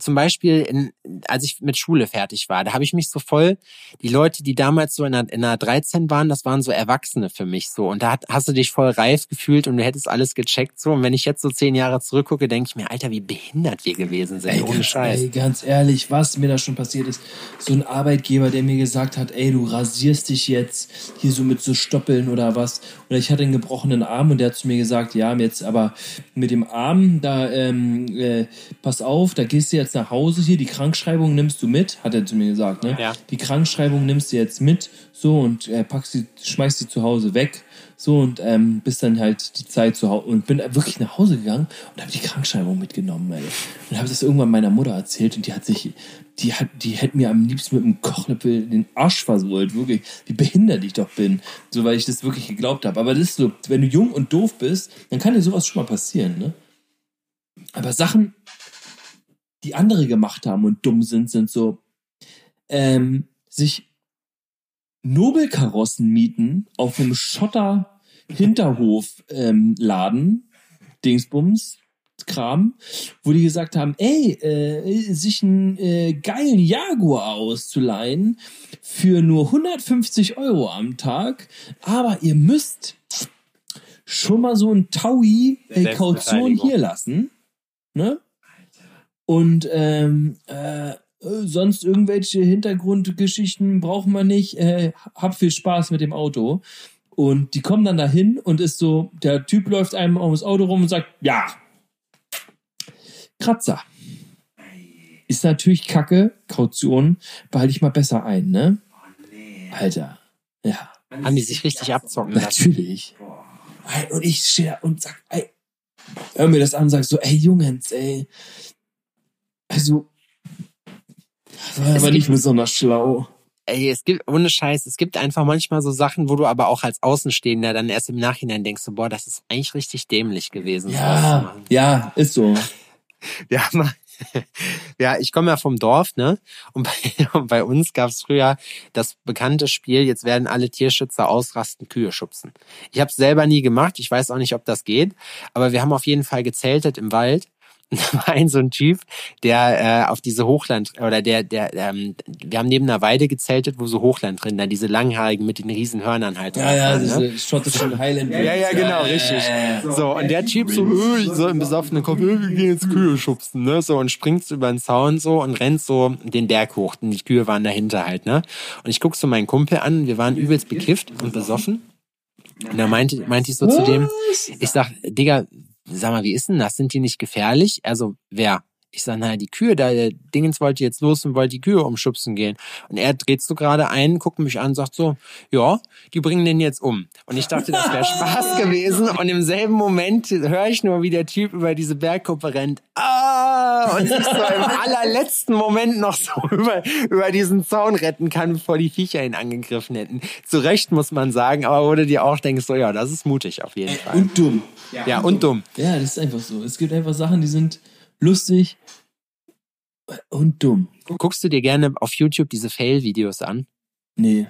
zum Beispiel, in, als ich mit Schule fertig war, da habe ich mich so voll, die Leute, die damals so in der, in der 13 waren, das waren so Erwachsene für mich so. Und da hat, hast du dich voll reif gefühlt und du hättest alles gecheckt so. Und wenn ich jetzt so zehn Jahre zurückgucke, denke ich mir, Alter, wie behindert wir gewesen sind, ey, ohne ganz, Scheiß. Ey, ganz ehrlich, was mir da schon passiert ist, so ein Arbeitgeber, der mir gesagt hat, ey, du rasierst dich jetzt hier so mit so Stoppeln oder was. Oder ich hatte einen gebrochenen Arm und der hat zu mir gesagt, ja, jetzt aber mit dem Arm, da, ähm, äh, pass auf, da gehst du jetzt nach Hause hier, die Krankschreibung nimmst du mit, hat er zu mir gesagt, ne? Ja. Die Krankschreibung nimmst du jetzt mit, so und äh, packst sie, schmeißt sie zu Hause weg, so und ähm, bist dann halt die Zeit zu Hause und bin wirklich nach Hause gegangen und habe die Krankschreibung mitgenommen, ey. Und habe das irgendwann meiner Mutter erzählt und die hat sich, die hat, die hätte mir am liebsten mit einem Kochlöffel den Arsch versohlt, wirklich, wie behindert ich doch bin, so weil ich das wirklich geglaubt habe. Aber das ist so, wenn du jung und doof bist, dann kann dir sowas schon mal passieren, ne? Aber Sachen, die andere gemacht haben und dumm sind, sind so, ähm, sich Nobelkarossen mieten auf einem Schotter Hinterhof ähm, Laden, Dingsbums, Kram, wo die gesagt haben, ey, äh, sich einen äh, geilen Jaguar auszuleihen für nur 150 Euro am Tag, aber ihr müsst schon mal so ein Taui äh, Kaution hier lassen, ne? Und ähm, äh, sonst irgendwelche Hintergrundgeschichten brauchen wir nicht. Äh, hab viel Spaß mit dem Auto. Und die kommen dann dahin und ist so, der Typ läuft einem ums Auto rum und sagt, ja, Kratzer. Ist natürlich Kacke, Kaution, behalte ich mal besser ein, ne? Alter, ja. Haben die sich richtig abzocken lassen? Natürlich. Und ich stehe da und sag, ey, hör mir das an und sag so, ey Jungs, ey, also, das war aber nicht besonders schlau. ey, es gibt, ohne Scheiß, es gibt einfach manchmal so Sachen, wo du aber auch als Außenstehender dann erst im Nachhinein denkst, so, boah, das ist eigentlich richtig dämlich gewesen. Ja, ja, ist so. Ja, mal. Ja, ich komme ja vom Dorf, ne? Und bei, und bei uns gab es früher das bekannte Spiel, jetzt werden alle Tierschützer ausrasten, Kühe schubsen. Ich habe es selber nie gemacht, ich weiß auch nicht, ob das geht, aber wir haben auf jeden Fall gezeltet im Wald. War ein so ein Typ, der äh, auf diese Hochland oder der der ähm, wir haben neben einer Weide gezeltet, wo so Hochlandrinder, diese langhaarigen mit den riesen Hörnern halt. Ja, ja, waren, ne? diese schottischen Highland. Ja, ja, genau, richtig. So, und der Typ so, öh, so im besoffenen Kopf, öh, wir gehen jetzt Kühe schubsen, ne? So, und springt so über den Zaun so und rennt so den Berg hoch. Und die Kühe waren dahinter halt, ne? Und ich guck so meinen Kumpel an, wir waren übelst bekifft und besoffen. Und da meinte, meinte ich so zu dem, ich sag, Digga, sag mal, wie ist denn das? Sind die nicht gefährlich? Also, wer? Ich sag, naja, die Kühe, da, der Dingens wollte jetzt los und wollte die Kühe umschubsen gehen. Und er dreht so gerade ein, guckt mich an, sagt so, ja, die bringen den jetzt um. Und ich dachte, das wäre Spaß gewesen. Und im selben Moment höre ich nur, wie der Typ über diese Bergkuppe rennt. Ah! Und sich so im allerletzten Moment noch so über, über diesen Zaun retten kann, bevor die Viecher ihn angegriffen hätten. Zu Recht, muss man sagen, aber wo du dir auch denkst, so, ja, das ist mutig auf jeden Fall. Und dumm. Ja, und dumm. Ja, das ist einfach so. Es gibt einfach Sachen, die sind lustig und dumm. Guckst du dir gerne auf YouTube diese Fail-Videos an? Nee.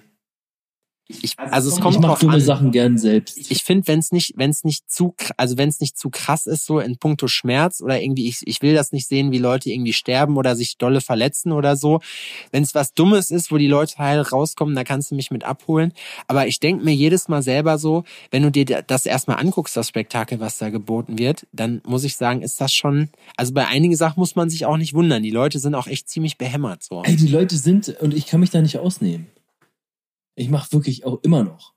Ich, also es kommt ich mach dumme an. Sachen gern selbst. Ich finde, wenn es nicht, wenn es nicht zu, also wenn es nicht zu krass ist, so in puncto Schmerz oder irgendwie, ich, ich will das nicht sehen, wie Leute irgendwie sterben oder sich dolle verletzen oder so. Wenn es was Dummes ist, wo die Leute heil rauskommen, da kannst du mich mit abholen. Aber ich denk mir jedes Mal selber so, wenn du dir das erstmal anguckst, das Spektakel, was da geboten wird, dann muss ich sagen, ist das schon, also bei einigen Sachen muss man sich auch nicht wundern. Die Leute sind auch echt ziemlich behämmert so. Ey, die Leute sind, und ich kann mich da nicht ausnehmen. Ich mache wirklich auch immer noch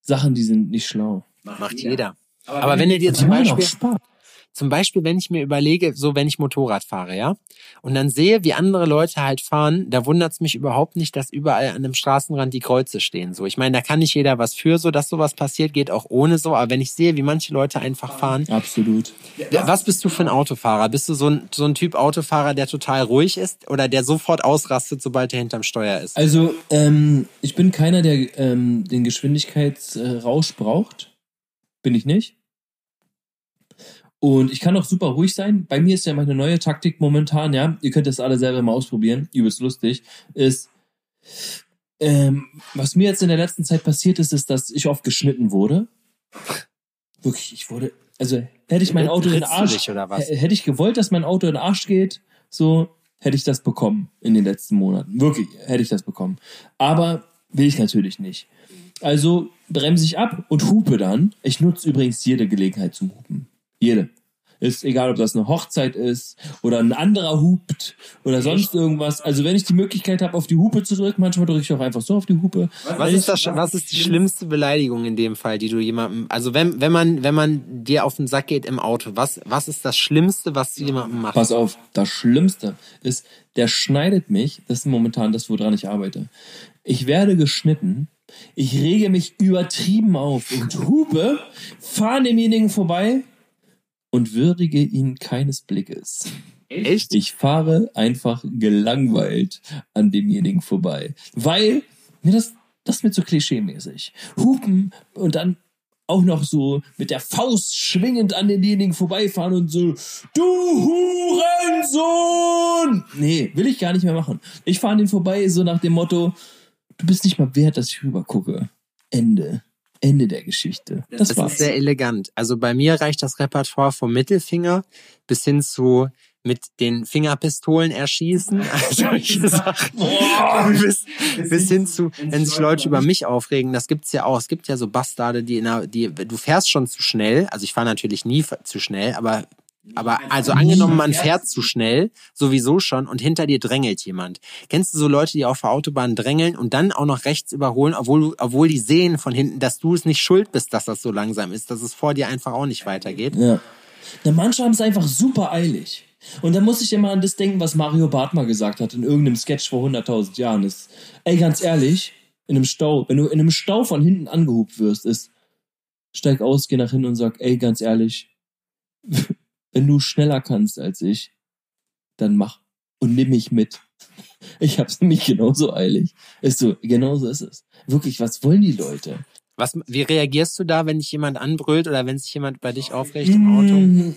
Sachen, die sind nicht schlau. Macht jeder. Aber wenn ihr dir Die zum Beispiel, Spaß. Zum Beispiel, wenn ich mir überlege, so wenn ich Motorrad fahre, ja, und dann sehe, wie andere Leute halt fahren, da wundert's mich überhaupt nicht, dass überall an dem Straßenrand die Kreuze stehen. So, ich meine, da kann nicht jeder was für, so dass sowas passiert, geht auch ohne so. Aber wenn ich sehe, wie manche Leute einfach fahren, Absolut. was bist du für ein Autofahrer? Bist du so ein, so ein Typ Autofahrer, der total ruhig ist oder der sofort ausrastet, sobald er hinterm Steuer ist? Also, ähm, ich bin keiner, der ähm, den Geschwindigkeitsrausch braucht. Bin ich nicht. Und ich kann auch super ruhig sein. Bei mir ist ja meine neue Taktik momentan, ja, ihr könnt das alle selber mal ausprobieren, übelst lustig, ist, ähm, was mir jetzt in der letzten Zeit passiert ist, ist, dass ich oft geschnitten wurde. Wirklich, ich wurde, also hätte ich mein Auto in den Arsch, dich hätte ich gewollt, dass mein Auto in den Arsch geht, so hätte ich das bekommen in den letzten Monaten. Wirklich, hätte ich das bekommen. Aber will ich natürlich nicht. Also bremse ich ab und hupe dann. Ich nutze übrigens jede Gelegenheit zum Hupen. Jede. Ist egal, ob das eine Hochzeit ist oder ein anderer hupt oder sonst irgendwas. Also wenn ich die Möglichkeit habe, auf die Hupe zu drücken, manchmal drücke ich auch einfach so auf die Hupe. Was ist das, was ist die schlimmste Beleidigung in dem Fall, die du jemandem, also wenn, wenn man, wenn man dir auf den Sack geht im Auto, was, was ist das Schlimmste, was du jemandem machst? Pass auf, das Schlimmste ist, der schneidet mich, das ist momentan das, woran ich arbeite. Ich werde geschnitten, ich rege mich übertrieben auf und hupe, fahre demjenigen vorbei und würdige ihn keines Blickes. Echt? Ich fahre einfach gelangweilt an demjenigen vorbei, weil mir das, das ist mir zu klischeemäßig. Hupen und dann auch noch so mit der Faust schwingend an denjenigen vorbeifahren und so, du Hurensohn! Nee, will ich gar nicht mehr machen. Ich fahre an den vorbei so nach dem Motto, du bist nicht mal wert, dass ich rüber gucke. Ende. Ende der Geschichte. Das, Das war's. ist sehr elegant. Also bei mir reicht das Repertoire vom Mittelfinger bis hin zu mit den Fingerpistolen erschießen. Also solche Sachen. bis, bis hin zu, wenn sich Leute über mich aufregen, das gibt's ja auch. Es gibt ja so Bastarde, die in der, die, du fährst schon zu schnell. Also ich fahre natürlich nie zu schnell, aber aber also angenommen, man fährt zu schnell, sowieso schon, und hinter dir drängelt jemand. Kennst du so Leute, die auf der Autobahn drängeln und dann auch noch rechts überholen, obwohl, obwohl die sehen von hinten, dass du es nicht schuld bist, dass das so langsam ist, dass es vor dir einfach auch nicht weitergeht? Ja. Na, manche haben es einfach super eilig. Und da muss ich immer an das denken, was Mario Barth mal gesagt hat in irgendeinem Sketch vor 100.000 Jahren. Ist, ey, ganz ehrlich, in einem Stau, wenn du in einem Stau von hinten angehupt wirst, ist, steig aus, geh nach hinten und sag, ey, ganz ehrlich, wenn du schneller kannst als ich, dann mach und nimm mich mit. Ich hab's nämlich genauso eilig. Ist so, genauso ist es. Wirklich, was wollen die Leute? Was, wie reagierst du da, wenn dich jemand anbrüllt oder wenn sich jemand bei dich aufregt im Auto? Mm,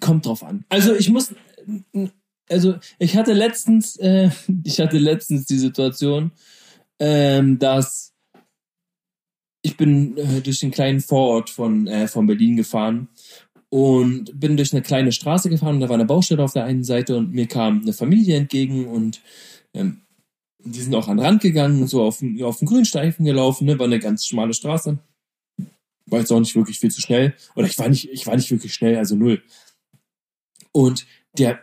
Kommt drauf an. Also ich muss, also ich hatte letztens, äh, ich hatte letztens die Situation, ähm, dass ich bin äh, durch den kleinen Vorort von, äh, von Berlin gefahren und bin durch eine kleine Straße gefahren und da war eine Baustelle auf der einen Seite und mir kam eine Familie entgegen und ähm, die sind auch an den Rand gegangen, so auf, auf den Grünstreifen gelaufen, ne, war eine ganz schmale Straße. War jetzt auch nicht wirklich viel zu schnell. Oder ich war nicht, ich war nicht wirklich schnell, also null. Und der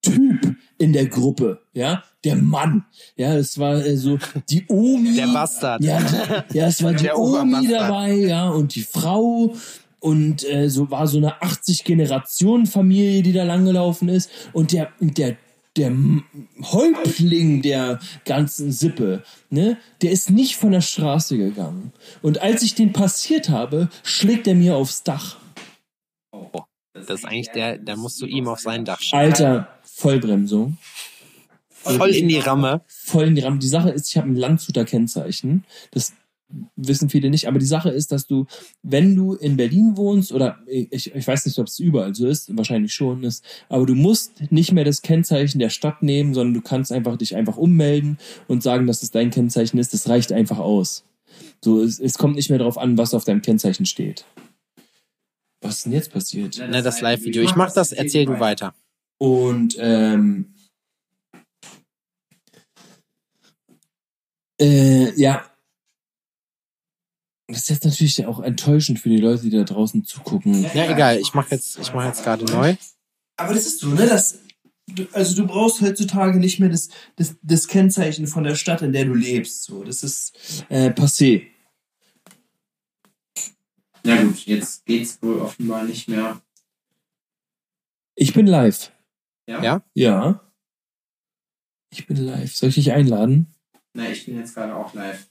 Typ in der Gruppe, ja, der Mann, ja, es war äh, so die Omi. Der Bastard. Ja, ja, es war die Der Omi dabei, ja, und die Frau. Und äh, so war so eine 80-Generationen-Familie, die da langgelaufen ist. Und der, der, der Häuptling der ganzen Sippe, ne, der ist nicht von der Straße gegangen. Und als ich den passiert habe, schlägt er mir aufs Dach. Oh, das ist eigentlich der, da musst du ihm auf sein Dach schauen. Alter, Vollbremsung. Voll in die Ramme. voll in die Ramme. Die Sache ist, ich habe ein Landshuter Kennzeichen. Das wissen viele nicht, aber die Sache ist, dass du, wenn du in Berlin wohnst, oder ich, ich weiß nicht, ob es überall so ist, wahrscheinlich schon ist, aber du musst nicht mehr das Kennzeichen der Stadt nehmen, sondern du kannst einfach dich einfach ummelden und sagen, dass es dein Kennzeichen ist. Das reicht einfach aus. So, es, es kommt nicht mehr darauf an, was auf deinem Kennzeichen steht. Was ist denn jetzt passiert? Ne, das Live-Video. Ich mach das, erzähl du weiter. Und ähm, äh, ja, das ist jetzt natürlich auch enttäuschend für die Leute, die da draußen zugucken. Ja, egal. Ich mach jetzt, ich mach jetzt gerade neu. Aber das ist so, ne? Das, also du brauchst heutzutage nicht mehr das, das, das Kennzeichen von der Stadt, in der du lebst. So, das ist äh, passé. Na gut, jetzt geht's wohl offenbar nicht mehr. Ich bin live. Ja? Ja? Ja. Ich bin live. Soll ich dich einladen? Na, ich bin jetzt gerade auch live.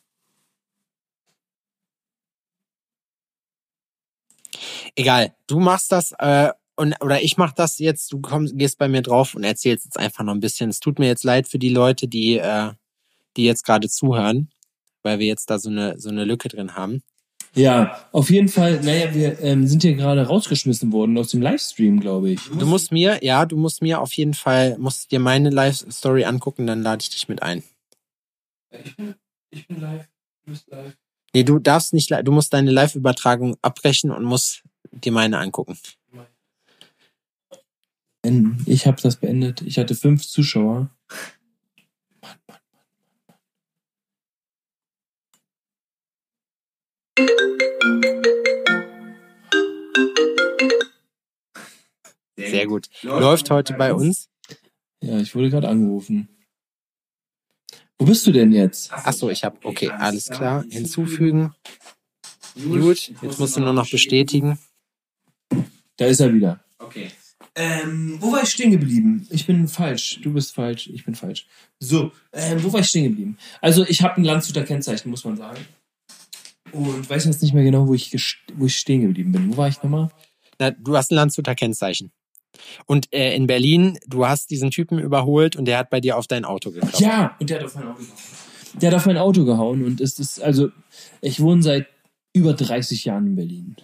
Egal. Du machst das, äh, und, oder ich mach das jetzt, du kommst, gehst bei mir drauf und erzählst jetzt einfach noch ein bisschen. Es tut mir jetzt leid für die Leute, die, äh, die jetzt gerade zuhören, weil wir jetzt da so eine, so eine Lücke drin haben. Ja, auf jeden Fall. Naja, wir ähm, sind hier gerade rausgeschmissen worden aus dem Livestream, glaube ich. Du musst mir, ja, du musst mir auf jeden Fall, musst dir meine Live-Story angucken, dann lade ich dich mit ein. Ich bin, ich bin live. Du bist live. Nee, du darfst nicht, du musst deine Live-Übertragung abbrechen und musst dir meine angucken. Ich habe das beendet. Ich hatte fünf Zuschauer. Sehr gut. Läuft heute bei uns. Ja, ich wurde gerade angerufen. Wo bist du denn jetzt? Ach so, ich habe, okay, alles klar. Hinzufügen. Gut, jetzt musst du nur noch bestätigen. Da ist er wieder. Okay. Ähm, wo war ich stehen geblieben? Ich bin falsch. Du bist falsch. Ich bin falsch. So, ähm, wo war ich stehen geblieben? Also, ich habe ein Landshuter Kennzeichen, muss man sagen. Und weiß jetzt nicht mehr genau, wo ich, wo ich stehen geblieben bin. Wo war ich nochmal? Na, du hast ein Landshuter Kennzeichen. Und äh, in Berlin, du hast diesen Typen überholt und der hat bei dir auf dein Auto geklopft. Ja, und der hat auf mein Auto gehauen. Der hat auf mein Auto gehauen und es ist, also, ich wohne seit über 30 Jahren in Berlin.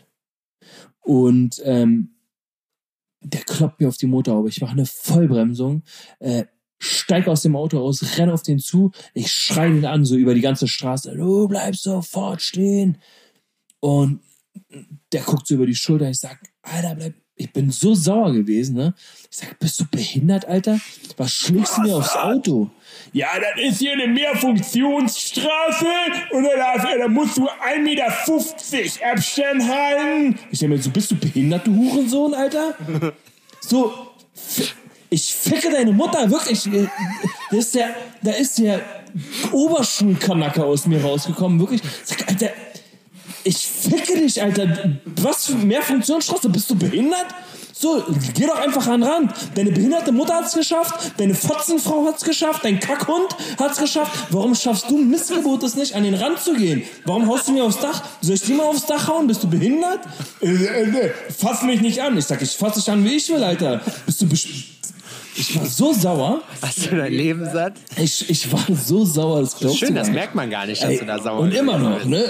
Und ähm, der kloppt mir auf die Motorhaube. Ich mache eine Vollbremsung, äh, steig aus dem Auto aus, renn auf den zu, ich schreie ihn an, so über die ganze Straße, du bleibst sofort stehen. Und der guckt so über die Schulter, ich sag, Alter, bleib, ich bin so sauer gewesen, ne? Ich sag, bist du behindert, Alter? Was schlägst du mir aufs Auto? Ja, das ist hier eine Mehrfunktionsstraße und da, darf, da musst du 1,50 Meter Abstand halten. Ich denke mir so, bist du behindert, du Hurensohn, Alter? So, ich ficke deine Mutter, wirklich. äh, Da ist der, da ist der Oberschulkanacke aus mir rausgekommen, wirklich. Ich Sag, Alter, ich ficke dich, Alter. Was für Mehrfunktionsstraße? Bist du behindert? So, geh doch einfach an den Rand. Deine behinderte Mutter hat's geschafft, deine Fotzenfrau hat's geschafft, dein Kackhund hat's geschafft. Warum schaffst du Missgeburt es nicht, an den Rand zu gehen? Warum haust du mir aufs Dach? Soll ich dir mal aufs Dach hauen? Bist du behindert? Äh, äh, fass mich nicht an. Ich sag, ich fass dich an, wie ich will, Alter. Bist du besch Ich war so sauer. Hast du dein Leben satt? Ich, ich war so sauer. Das glaubst Schön, das merkt man gar nicht, dass Ey, du da sauer Und bist. immer noch, ne?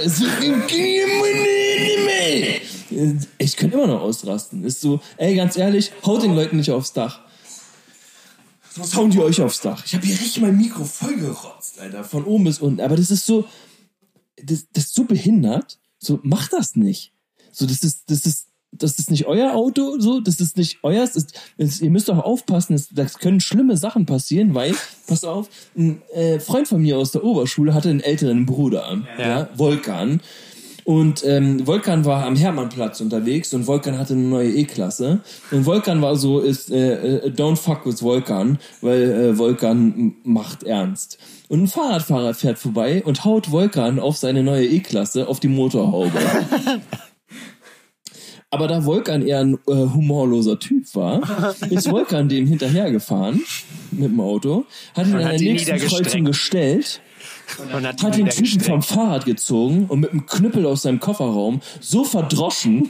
Ich könnte immer noch ausrasten. Ist so, ey, ganz ehrlich, haut den Leuten nicht aufs Dach. Sonst hauen die euch aufs Dach. Ich habe hier richtig mein Mikro vollgerotzt, Alter, von oben bis unten. Aber das ist so, das, das ist so behindert. So, macht das nicht. So, das ist, das ist, das ist nicht euer Auto, so, das ist nicht euer, das ist, das, ihr müsst auch aufpassen, das, das können schlimme Sachen passieren, weil, pass auf, ein äh, Freund von mir aus der Oberschule hatte einen älteren Bruder, ja, Volkan. Und ähm, Volkan war am Hermannplatz unterwegs und Volkan hatte eine neue E-Klasse. Und Volkan war so, ist äh, äh, don't fuck with Volkan, weil äh, Volkan macht ernst. Und ein Fahrradfahrer fährt vorbei und haut Volkan auf seine neue E-Klasse auf die Motorhaube. Aber da Volkan eher ein äh, humorloser Typ war, ist Volkan dem hinterhergefahren mit dem Auto, hat ihn an der nächsten. Kreuzung gestellt Und hat, hat ihn den Typen vom Fahrrad gezogen und mit einem Knüppel aus seinem Kofferraum so verdroschen,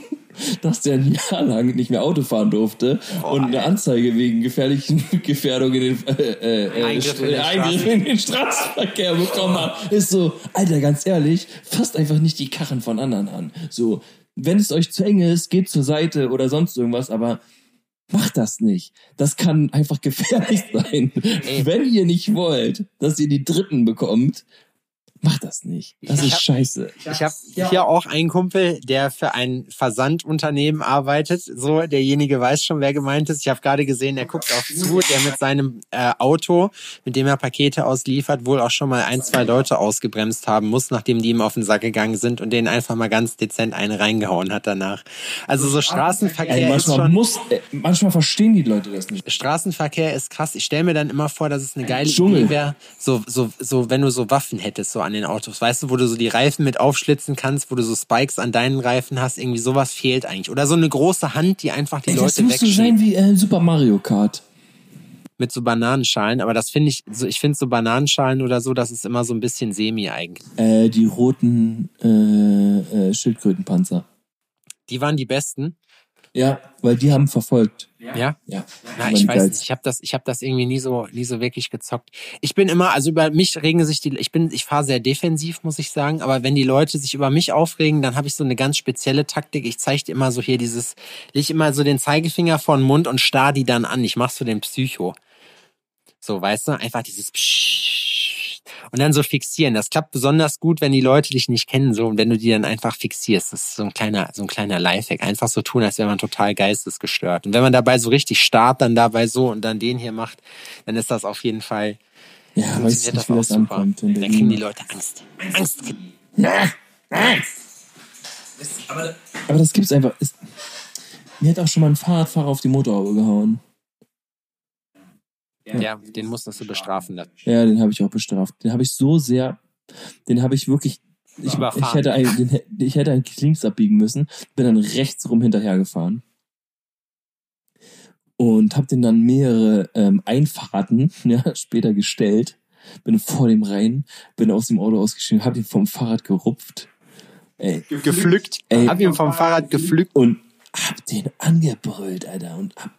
dass der ein Jahr lang nicht mehr Auto fahren durfte und eine Anzeige wegen gefährlichen Gefährdung in den äh, äh, Eingriff in den äh, Eingriff in den Straßenverkehr bekommen hat. Ist so, Alter, ganz ehrlich, fasst einfach nicht die Karren von anderen an. So, wenn es euch zu eng ist, geht zur Seite oder sonst irgendwas, aber Macht das nicht. Das kann einfach gefährlich sein. Wenn ihr nicht wollt, dass ihr die Dritten bekommt, macht das nicht. Das Ich ist hab- scheiße. Ich habe hier auch einen Kumpel, der für ein Versandunternehmen arbeitet. So, derjenige weiß schon, wer gemeint ist. Ich habe gerade gesehen, der guckt auch zu, der mit seinem äh, Auto, mit dem er Pakete ausliefert, wohl auch schon mal ein, zwei Leute ausgebremst haben muss, nachdem die ihm auf den Sack gegangen sind und denen einfach mal ganz dezent eine reingehauen hat danach. Also so Straßenverkehr Ey, ist manchmal schon... muss, äh, manchmal verstehen die Leute das nicht. Straßenverkehr ist krass. Ich stelle mir dann immer vor, dass es eine geile. Idee wäre, so, so, so, wenn du so Waffen hättest, so an den Autos, weißt du, wo du so die Reifen mit aufschlitzen kannst, wo du so Spikes an deinen Reifen hast, irgendwie sowas fehlt eigentlich. Oder so eine große Hand, die einfach die Ey, das Leute muss so wegschiebt sein wie äh, Super Mario Kart. mit so Bananenschalen. Aber das finde ich, so, ich finde so Bananenschalen oder so, das ist immer so ein bisschen semi eigentlich. Äh, die roten äh, äh, Schildkrötenpanzer. Die waren die besten. Ja, weil die haben verfolgt. Ja. Ja. Na, waren ich weiß nicht. Ich habe das, ich habe das irgendwie nie so, nie so wirklich gezockt. Ich bin immer, also über mich regen sich die, ich bin, ich fahre sehr defensiv, muss ich sagen. Aber wenn die Leute sich über mich aufregen, dann habe ich so eine ganz spezielle Taktik. Ich zeige dir immer so hier dieses, leg immer so den Zeigefinger vor den Mund und starr die dann an. Ich mach so den Psycho. So, weißt du, einfach dieses Psst. Und dann so fixieren. Das klappt besonders gut, wenn die Leute dich nicht kennen, so und wenn du die dann einfach fixierst. Das ist so ein kleiner, so ein kleiner Lifehack. Einfach so tun, als wäre man total geistesgestört. Und wenn man dabei so richtig starrt, dann dabei so und dann den hier macht, dann ist das auf jeden Fall Ja, weiß funktioniert nicht, wie das ankommt. in Dann kriegen die. Leute Angst. Angst. Aber, aber das gibt's einfach. Es, mir hat auch schon mal ein Fahrradfahrer auf die Motorhaube gehauen. Ja, den musstest du bestrafen. Das. Ja, den habe ich auch bestraft. Den habe ich so sehr, den habe ich wirklich, ich, Überfahren. ich hätte ein, den, ich hätte eigentlich links abbiegen müssen, bin dann rechts rum hinterhergefahren und habe den dann mehrere ähm, Einfahrten ja, später gestellt, bin vor dem rein, bin aus dem Auto ausgestiegen, habe ihn vom Fahrrad gerupft, ey, Gepflückt. Ey. Hab ihn vom Fahrrad gepflückt. und hab den angebrüllt, Alter, und hab,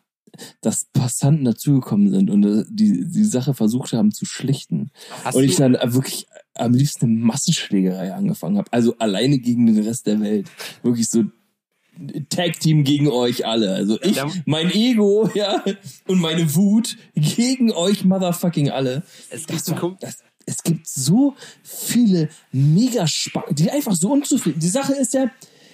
dass Passanten dazugekommen sind und äh, die, die Sache versucht haben zu schlichten. Hast und ich dann wirklich am liebsten eine Massenschlägerei angefangen habe. Also alleine gegen den Rest der Welt. Wirklich so Tag-Team gegen euch alle. Also ich, mein Ego, ja, und meine Wut gegen euch motherfucking alle. es gibt war, das, es gibt so viele mega die einfach so unzufrieden. Die Sache ist ja,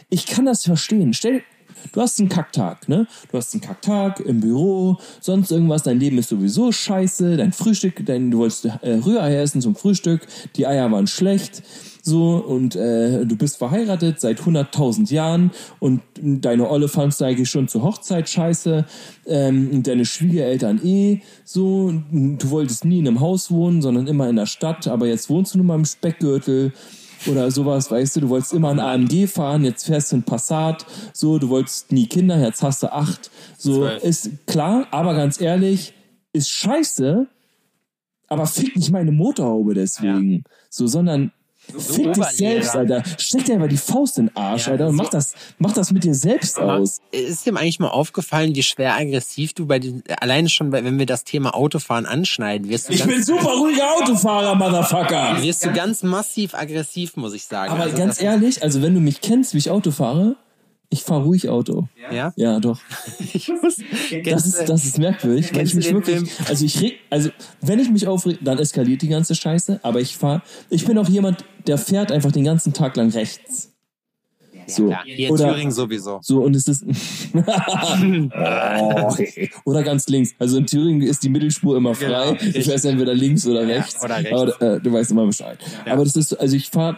ich kann das verstehen. Stell, du hast einen Kacktag, ne? Du hast einen Kacktag im Büro, sonst irgendwas, dein Leben ist sowieso scheiße, dein Frühstück, dein, du wolltest äh, Rührei essen zum Frühstück, die Eier waren schlecht, so, und äh, du bist verheiratet seit 100.000 Jahren und deine Olle fandst du eigentlich schon zur Hochzeit scheiße, ähm, deine Schwiegereltern eh, so, du wolltest nie in einem Haus wohnen, sondern immer in der Stadt, aber jetzt wohnst du nun mal im Speckgürtel oder sowas, weißt du, du wolltest immer ein AMG fahren, jetzt fährst du ein Passat, so, du wolltest nie Kinder, jetzt hast du acht, so, Zwölf. ist klar, aber ganz ehrlich, ist scheiße, aber fick nicht meine Motorhaube deswegen, so, sondern fick dich selbst, Alter, steck dir einfach die Faust in den Arsch, Ja, Alter, und mach das, mach das mit dir selbst aus. Ist dir eigentlich mal aufgefallen, wie schwer aggressiv du bei den, alleine schon, bei, wenn wir das Thema Autofahren anschneiden, wirst du, Ich bin super ruhiger Autofahrer, Motherfucker. wirst du ganz massiv aggressiv, muss ich sagen. Aber Also ganz ehrlich, also wenn du mich kennst, wie ich Auto fahre, ich fahre ruhig Auto. Ja? Ja, doch. Ich muss, Das ist, das ist merkwürdig, weil ich mich wirklich, also ich reg, also wenn ich mich aufreg, dann eskaliert die ganze Scheiße, aber ich fahr, ich bin auch jemand, der fährt einfach den ganzen Tag lang rechts. So. Ja, hier in Oder, Thüringen sowieso. so, und es ist, oder ganz links. Also in Thüringen ist die Mittelspur immer frei. Genau, du fährst entweder links oder Ja, rechts. oder rechts. Aber äh, du weißt immer Bescheid. Ja. Aber das ist, so- also ich fahre,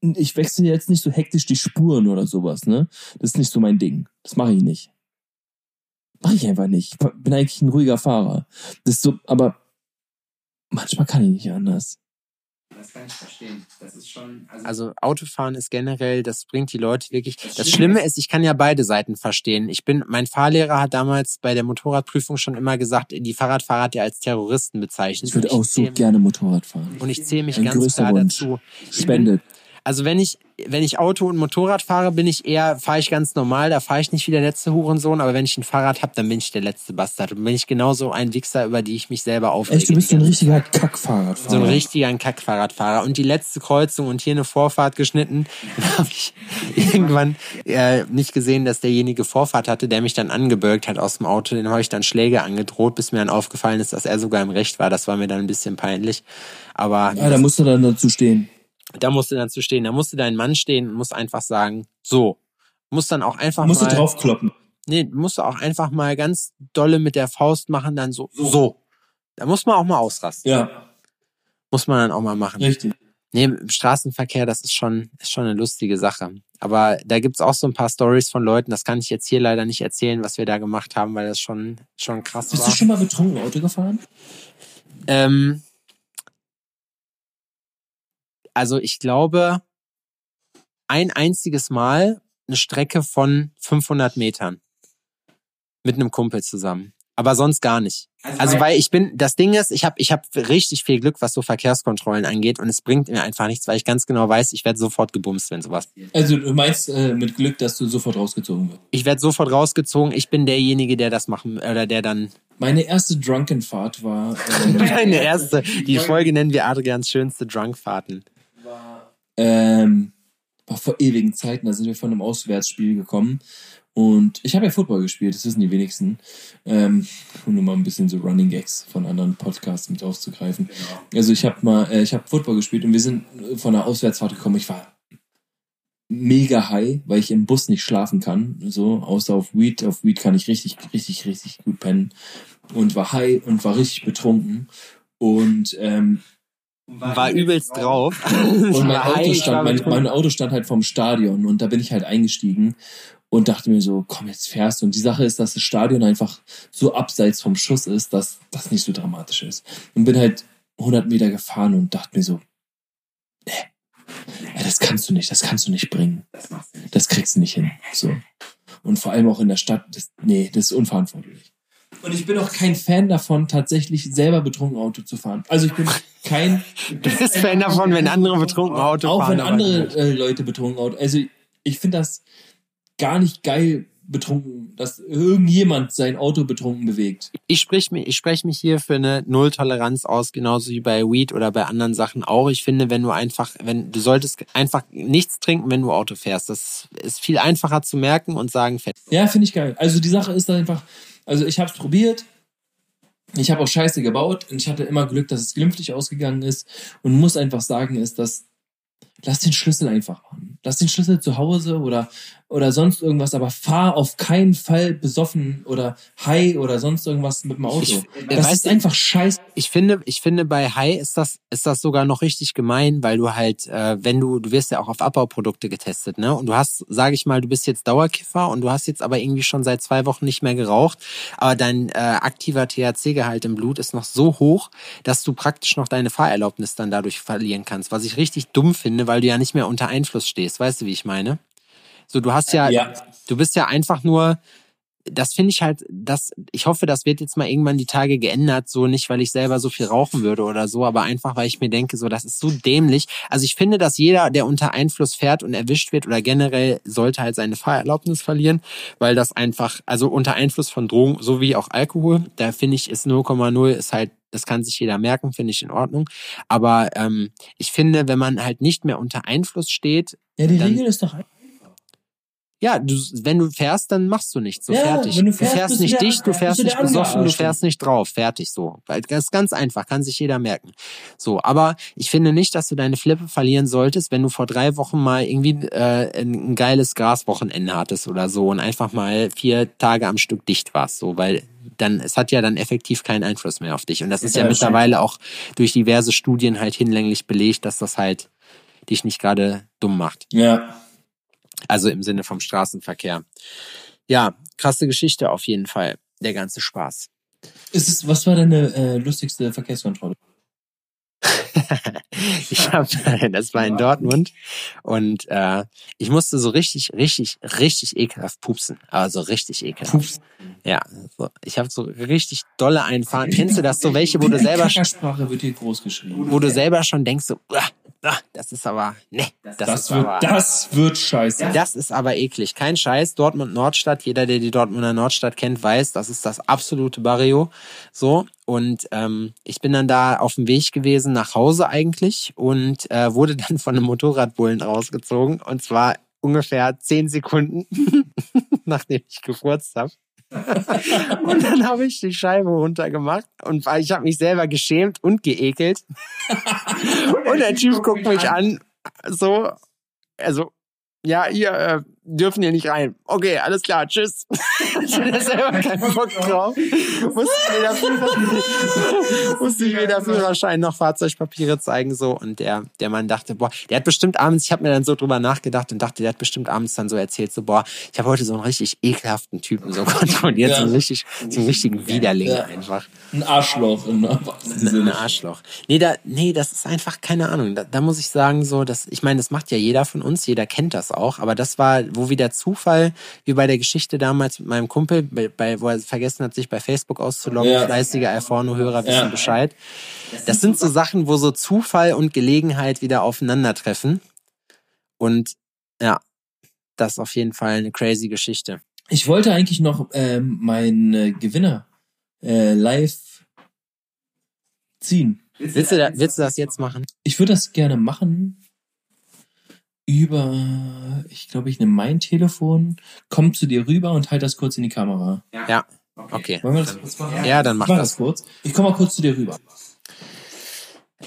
ich wechsle jetzt nicht so hektisch die Spuren oder sowas, ne? Das ist nicht so mein Ding. Das mache ich nicht. Mache ich einfach nicht. Ich bin eigentlich ein ruhiger Fahrer. Das ist so, aber manchmal kann ich nicht anders. Das kann ich verstehen. Das ist schon. Also, Also Autofahren ist generell, das bringt die Leute wirklich. Das Schlimme Schlimme ist, ich kann ja beide Seiten verstehen. Ich bin, mein Fahrlehrer hat damals bei der Motorradprüfung schon immer gesagt, die Fahrradfahrer hat er als Terroristen bezeichnet. Ich würde auch so zähl- gerne Motorrad fahren. Und ich zähle mich Ein ganz klar Wunsch. dazu. Ich bin, Spendet. Also wenn ich, wenn ich Auto und Motorrad fahre, bin ich eher, fahre ich ganz normal, da fahre ich nicht wie der letzte Hurensohn, aber wenn ich ein Fahrrad habe, dann bin ich der letzte Bastard. Und bin ich genauso ein Wichser, über die ich mich selber aufrege. Echt, du bist so ein richtiger Kackfahrradfahrer. so ein richtiger Kackfahrradfahrer. Und die letzte Kreuzung und hier eine Vorfahrt geschnitten, da habe ich irgendwann äh, nicht gesehen, dass derjenige Vorfahrt hatte, der mich dann angebölkt hat aus dem Auto. Den habe ich dann Schläge angedroht, bis mir dann aufgefallen ist, dass er sogar im Recht war. Das war mir dann ein bisschen peinlich. Aber Ja, da musst du dann dazu stehen. Da musste dann zu stehen. Da musste dein Mann stehen und muss einfach sagen, so. Muss dann auch einfach Musst du mal. draufkloppen. Nee, musst du auch einfach mal ganz dolle mit der Faust machen, dann so. So. Da muss man auch mal ausrasten. Ja, Muss man dann auch mal machen. richtig. Nee, im Straßenverkehr, das ist schon, ist schon eine lustige Sache. Aber da gibt's auch so ein paar Stories von Leuten, das kann ich jetzt hier leider nicht erzählen, was wir da gemacht haben, weil das schon, schon krass Bist war. du schon mal betrunken Auto gefahren? Ähm, also ich glaube, ein einziges Mal eine Strecke von 500 Metern mit einem Kumpel zusammen. Aber sonst gar nicht. Also weil ich bin, das Ding ist, ich habe ich hab richtig viel Glück, was so Verkehrskontrollen angeht und es bringt mir einfach nichts, weil ich ganz genau weiß, ich werde sofort gebumst, wenn sowas. Also du meinst äh, mit Glück, dass du sofort rausgezogen wirst. Ich werde sofort rausgezogen, ich bin derjenige, der das machen, oder der dann Meine erste Drunkenfahrt war, ähm, meine erste, die Folge nennen wir Adrians schönste Drunkfahrten. Ähm, war vor ewigen Zeiten. Da sind wir von einem Auswärtsspiel gekommen. Und ich habe ja Football gespielt, das wissen die wenigsten. Ähm, um nur mal ein bisschen so Running Gags von anderen Podcasts mit aufzugreifen. Also ich habe mal, äh, ich habe Football gespielt und wir sind von einer Auswärtsfahrt gekommen. Ich war mega high, weil ich im Bus nicht schlafen kann. So, außer auf Weed. Auf Weed kann ich richtig, richtig, richtig gut pennen. Und war high und war richtig betrunken. Und ähm, War übelst drauf. und mein Auto, stand, mein, mein Auto stand halt vom Stadion und da bin ich halt eingestiegen und dachte mir so, komm, jetzt fährst du. Und die Sache ist, dass das Stadion einfach so abseits vom Schuss ist, dass das nicht so dramatisch ist. Und bin halt 100 Meter gefahren und dachte mir so, nee, ey, das kannst du nicht, das kannst du nicht bringen. Das. Das kriegst du nicht hin. So. Und vor allem auch in der Stadt, das, nee, das ist unverantwortlich. Und ich bin auch kein Fan davon, tatsächlich selber betrunken Auto zu fahren. Also ich bin kein Du bist Fan davon, wenn andere betrunken Auto auch fahren. wenn aber andere äh, Leute betrunken Auto. Also ich finde das gar nicht geil betrunken, dass irgendjemand sein Auto betrunken bewegt. Ich sprich mich, ich spreche mich hier für eine Nulltoleranz aus, genauso wie bei Weed oder bei anderen Sachen auch. Ich finde, wenn du einfach, wenn du solltest einfach nichts trinken, wenn du Auto fährst. Das ist viel einfacher zu merken und sagen, fett. Ja, finde ich geil. Also die Sache ist einfach, also ich habe es probiert. Ich habe auch Scheiße gebaut und ich hatte immer Glück, dass es glimpflich ausgegangen ist und muss einfach sagen, ist, dass lass den Schlüssel einfach machen. Lass den Schlüssel zu Hause oder, oder sonst irgendwas, aber fahr auf keinen Fall besoffen oder high oder sonst irgendwas mit dem Auto. Ich- das ist einfach scheiße. Ich finde, ich finde bei High ist das, ist das sogar noch richtig gemein, weil du halt, äh, wenn du, du wirst ja auch auf Abbauprodukte getestet, ne? Und du hast, sage ich mal, du bist jetzt Dauerkiffer und du hast jetzt aber irgendwie schon seit zwei Wochen nicht mehr geraucht, aber dein äh, aktiver THC-Gehalt im Blut ist noch so hoch, dass du praktisch noch deine Fahrerlaubnis dann dadurch verlieren kannst, was ich richtig dumm finde, weil du ja nicht mehr unter Einfluss stehst. Weißt du, wie ich meine? So, du hast ja, Ja. du bist ja einfach nur, das finde ich halt, das, ich hoffe, das wird jetzt mal irgendwann die Tage geändert, so nicht, weil ich selber so viel rauchen würde oder so, aber einfach, weil ich mir denke, so, das ist so dämlich. Also ich finde, dass jeder, der unter Einfluss fährt und erwischt wird oder generell sollte halt seine Fahrerlaubnis verlieren, weil das einfach, also unter Einfluss von Drogen, so wie auch Alkohol, da finde ich, ist 0,0 ist halt, das kann sich jeder merken, finde ich in Ordnung. Aber ähm, ich finde, wenn man halt nicht mehr unter Einfluss steht, Ja, die Regel ist doch ja, du, wenn du fährst, dann machst du nichts. So Ja, fertig. wenn du du fährst, fährst, du nicht der- dicht, du fährst nicht besoffen, du fährst nicht drauf. Fertig so. Das ist ganz einfach, kann sich jeder merken. So, aber ich finde nicht, dass du deine Flippe verlieren solltest, wenn du vor drei Wochen mal irgendwie äh, ein, ein geiles Graswochenende hattest oder so und einfach mal vier Tage am Stück dicht warst. So, weil dann, es hat ja dann effektiv keinen Einfluss mehr auf dich. Und das ist ja, Ja, mittlerweile auch durch diverse Studien halt hinlänglich belegt, dass das halt dich nicht gerade dumm macht. Ja. Also im Sinne vom Straßenverkehr. Ja, krasse Geschichte auf jeden Fall. Der ganze Spaß. Ist es, was war deine äh, lustigste Verkehrskontrolle? ich hab, das war in Dortmund und äh, ich musste so richtig, richtig, richtig ekelhaft pupsen. Also richtig ekelhaft. Pups. Ja, so. ich habe so richtig dolle einfahren. Kennst du das so welche, wo du selber, Kackersprache wird hier groß geschrieben. wo du selber schon denkst so, "Uah, ah, das ist aber, ne, das, Das ist wird, aber, das wird scheiße. Das ist aber eklig. Kein Scheiß. Dortmund Nordstadt. Jeder, der die Dortmunder Nordstadt kennt, weiß, das ist das absolute Barrio. So. Und ähm, ich bin dann da auf dem Weg gewesen nach Hause eigentlich und äh, wurde dann von einem Motorradbullen rausgezogen. Und zwar ungefähr zehn Sekunden, nachdem ich gefurzt habe. und dann habe ich die Scheibe runtergemacht und ich habe mich selber geschämt und geekelt. und der Typ guckt mich an, so, also, ja, ihr äh, dürfen hier nicht rein. Okay, alles klar, tschüss. ich hatte selber keinen Bock drauf. Musste ich weder, Führer, musste weder Führerschein noch Fahrzeugpapiere zeigen so und der der Mann dachte, boah, der hat bestimmt abends, ich habe mir dann so drüber nachgedacht und dachte, der hat bestimmt abends dann so erzählt so, boah, ich habe heute so einen richtig ekelhaften Typen so kontrolliert, Ja. so einen richtig so einen richtigen Widerling Ja. einfach. Ein Arschloch im Ein. Arschloch. Nee, da, nee, das ist einfach keine Ahnung. Da, da muss ich sagen, so, dass, ich meine, das macht ja jeder von uns, jeder kennt das auch, aber das war, wo wieder Zufall, wie bei der Geschichte damals mit meinem Kumpel, bei, wo er vergessen hat, sich bei Facebook auszuloggen, Ja. fleißige Alforno-Hörer wissen Ja. Bescheid. Das sind so Sachen, wo so Zufall und Gelegenheit wieder aufeinandertreffen. Und ja, das ist auf jeden Fall eine crazy Geschichte. Ich wollte eigentlich noch ähm, meinen äh, Gewinner äh, live ziehen. Willst du, da, willst du das jetzt machen? Ich würde das gerne machen über, ich glaube, ich nehme mein Telefon, komm zu dir rüber und halt das kurz in die Kamera. Ja, okay. Wollen wir das kurz machen? Ja, dann mach Ich mach das. das kurz. Ich komme mal kurz zu dir rüber.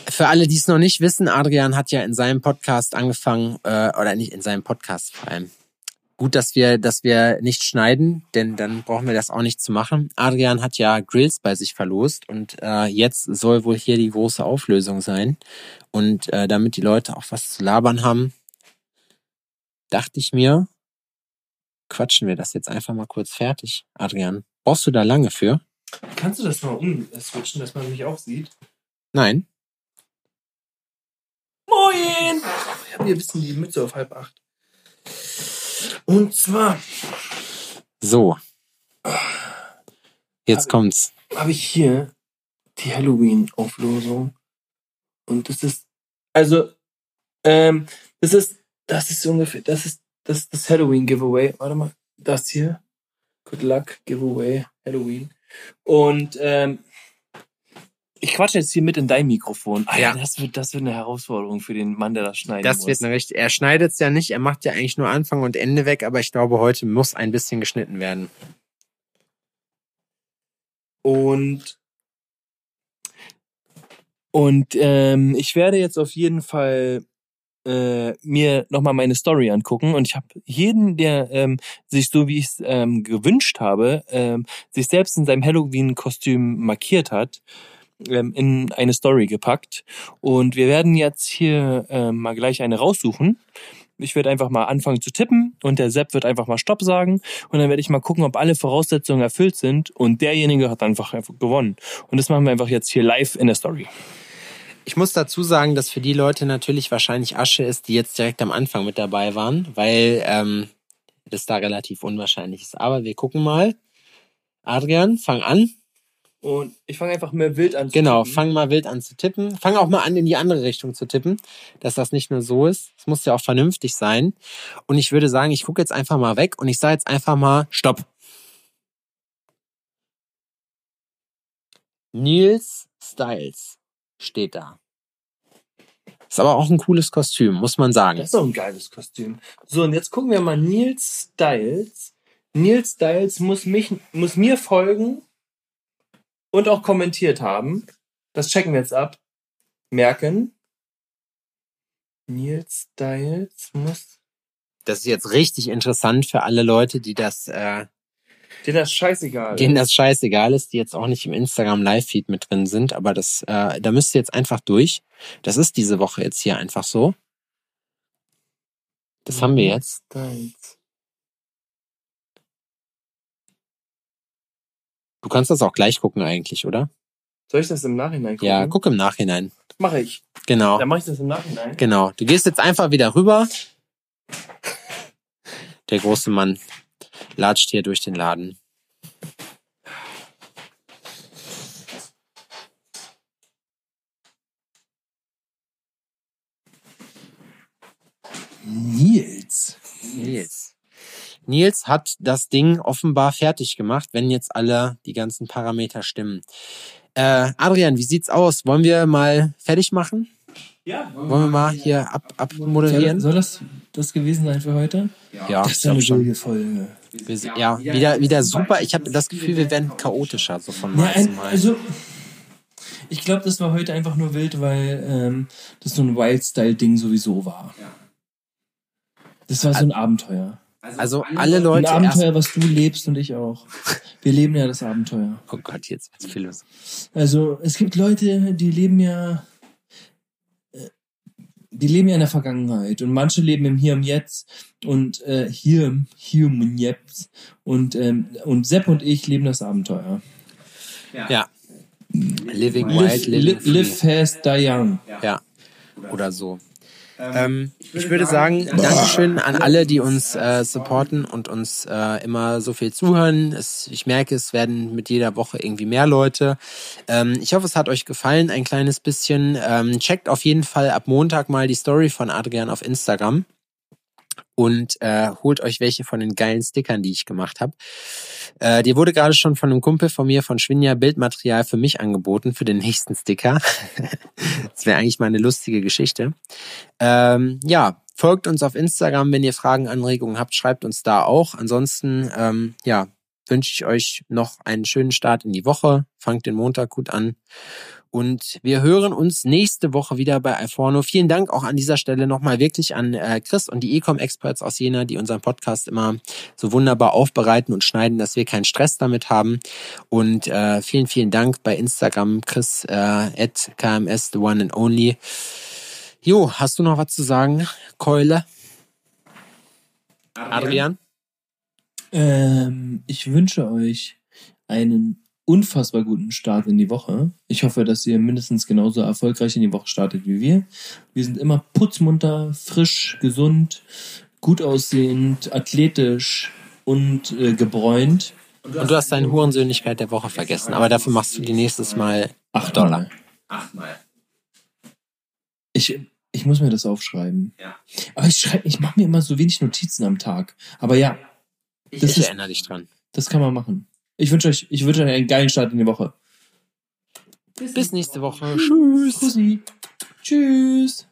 Für alle, die es noch nicht wissen, Adrian hat ja in seinem Podcast angefangen, äh, oder nicht in seinem Podcast vor allem. Gut, dass wir, dass wir nicht schneiden, denn dann brauchen wir das auch nicht zu machen. Adrian hat ja Grills bei sich verlost und äh, jetzt soll wohl hier die große Auflösung sein. Und äh, damit die Leute auch was zu labern haben, dachte ich mir, quatschen wir das jetzt einfach mal kurz fertig. Adrian, brauchst du da lange für? Kannst du das mal umswitchen, dass man mich auch sieht? Nein? Moin! Ich habe hier ein bisschen die Mütze auf halb acht. Und zwar So. Jetzt kommt's. habe ich hier die Halloween-Auflösung. Und das ist, also, ähm, das ist, das ist ungefähr, das ist, das ist das Halloween-Giveaway. Warte mal, das hier. Good luck, Giveaway, Halloween. Und, ähm, ich quatsche jetzt hier mit in dein Mikrofon. Ah, Ja. Das wird, das wird eine Herausforderung für den Mann, der das schneiden Das muss. wird eine richtig. Er schneidet es ja nicht, er macht ja eigentlich nur Anfang und Ende weg, aber ich glaube, heute muss ein bisschen geschnitten werden. Und und ähm, ich werde jetzt auf jeden Fall äh, mir nochmal meine Story angucken und ich habe jeden, der ähm, sich so wie ich es ähm, gewünscht habe, ähm, sich selbst in seinem Halloween-Kostüm markiert hat, ähm, in eine Story gepackt. Und wir werden jetzt hier ähm, mal gleich eine raussuchen. Ich werde einfach mal anfangen zu tippen und der Sepp wird einfach mal Stopp sagen und dann werde ich mal gucken, ob alle Voraussetzungen erfüllt sind und derjenige hat einfach, einfach gewonnen. Und das machen wir einfach jetzt hier live in der Story. Ich muss dazu sagen, dass für die Leute natürlich wahrscheinlich Asche ist, die jetzt direkt am Anfang mit dabei waren, weil ähm, das da relativ unwahrscheinlich ist. Aber wir gucken mal. Adrian, fang an. Und ich fange einfach mal wild an zu Genau, tippen. fang mal wild an zu tippen. Fang auch mal an, in die andere Richtung zu tippen, dass das nicht nur so ist. Es muss ja auch vernünftig sein. Und ich würde sagen, ich gucke jetzt einfach mal weg und ich sage jetzt einfach mal Stopp. Nils Styles steht da. Ist aber auch ein cooles Kostüm, muss man sagen. Das ist doch ein geiles Kostüm. So, und jetzt gucken wir mal Nils Styles. Nils Styles muss mich, muss mir folgen und auch kommentiert haben. Das checken wir jetzt ab. Merken. Nils Styles muss. Das ist jetzt richtig interessant für alle Leute, die das, äh, Denen das scheißegal. denen das scheißegal ist, die jetzt auch nicht im Instagram Live-Feed mit drin sind, aber das, äh, da müsst ihr jetzt einfach durch. Das ist diese Woche jetzt hier einfach so. Das haben wir jetzt. Styles. Du kannst das auch gleich gucken eigentlich, oder? Soll ich das im Nachhinein gucken? Ja, guck im Nachhinein. Mache ich. Genau. Dann mache ich das im Nachhinein. Genau. Du gehst jetzt einfach wieder rüber. Der große Mann latscht hier durch den Laden. Nils. Nils. Nils hat das Ding offenbar fertig gemacht, wenn jetzt alle die ganzen Parameter stimmen. Äh, Adrian, wie sieht's aus? Wollen wir mal fertig machen? Ja. Wollen wir mal hier ab, Soll, abmoderieren? soll das das gewesen sein für heute? Ja, Das ist ja eine wilde Folge. Wir Ja, wieder, wieder super. Ich habe das Gefühl, wir werden chaotischer, so von Ja, Mal zu ein, Mal. also ich glaube, das war heute einfach nur wild, weil ähm, das so ein Wild-Style-Ding sowieso war. Das war so ein Abenteuer. Also alle Ein Leute erst. Abenteuer, was du lebst und ich auch. Wir leben ja das Abenteuer. Oh Gott, jetzt wird's viel los. Also es gibt Leute, die leben ja, die leben ja in der Vergangenheit und manche leben im Hier und Jetzt und äh, hier, hier und Jetzt und ähm, und Sepp und ich leben das Abenteuer. Ja. Living Live, wild, living live, live fast, die young. Ja. Oder so. Ähm, ich würde sagen, Dankeschön an alle, die uns äh, supporten und uns äh, immer so viel zuhören. Es, ich merke, es werden mit jeder Woche irgendwie mehr Leute. Ähm, ich hoffe, es hat euch gefallen, ein kleines bisschen. Ähm, checkt auf jeden Fall ab Montag mal die Story von Adrian auf Instagram und äh, holt euch welche von den geilen Stickern, die ich gemacht habe. Äh, dir wurde gerade schon von einem Kumpel von mir von Schwinja Bildmaterial für mich angeboten für den nächsten Sticker. das wäre eigentlich mal eine lustige Geschichte. Ähm, ja, folgt uns auf Instagram, wenn ihr Fragen, Anregungen habt, schreibt uns da auch. Ansonsten, ähm, ja, wünsche ich euch noch einen schönen Start in die Woche. Fangt den Montag gut an. Und wir hören uns nächste Woche wieder bei Alforno. Vielen Dank auch an dieser Stelle nochmal wirklich an äh, Chris und die Ecom-Experts aus Jena, die unseren Podcast immer so wunderbar aufbereiten und schneiden, dass wir keinen Stress damit haben. Und äh, vielen, vielen Dank bei Instagram, Chris äh, at KMS, the one and only. Jo, hast du noch was zu sagen, Keule? Adrian? Ähm, ich wünsche euch einen unfassbar guten Start in die Woche. Ich hoffe, dass ihr mindestens genauso erfolgreich in die Woche startet wie wir. Wir sind immer putzmunter, frisch, gesund, gut aussehend, athletisch und äh, gebräunt. Und du hast deine Hurensöhnlichkeit der Woche vergessen, aber dafür machst du die nächstes Mal Acht Dollar. Dollar. Achtmal. Ich, ich muss mir das aufschreiben. Ja. Aber ich schreibe, ich mache mir immer so wenig Notizen am Tag. Aber ja, Ich, Das ich ist- erinnere dich dran. das kann man machen. Ich wünsche euch, ich wünsche euch einen geilen Start in die Woche. Bis nächste Woche. Tschüss. Tschüssi. Tschüss.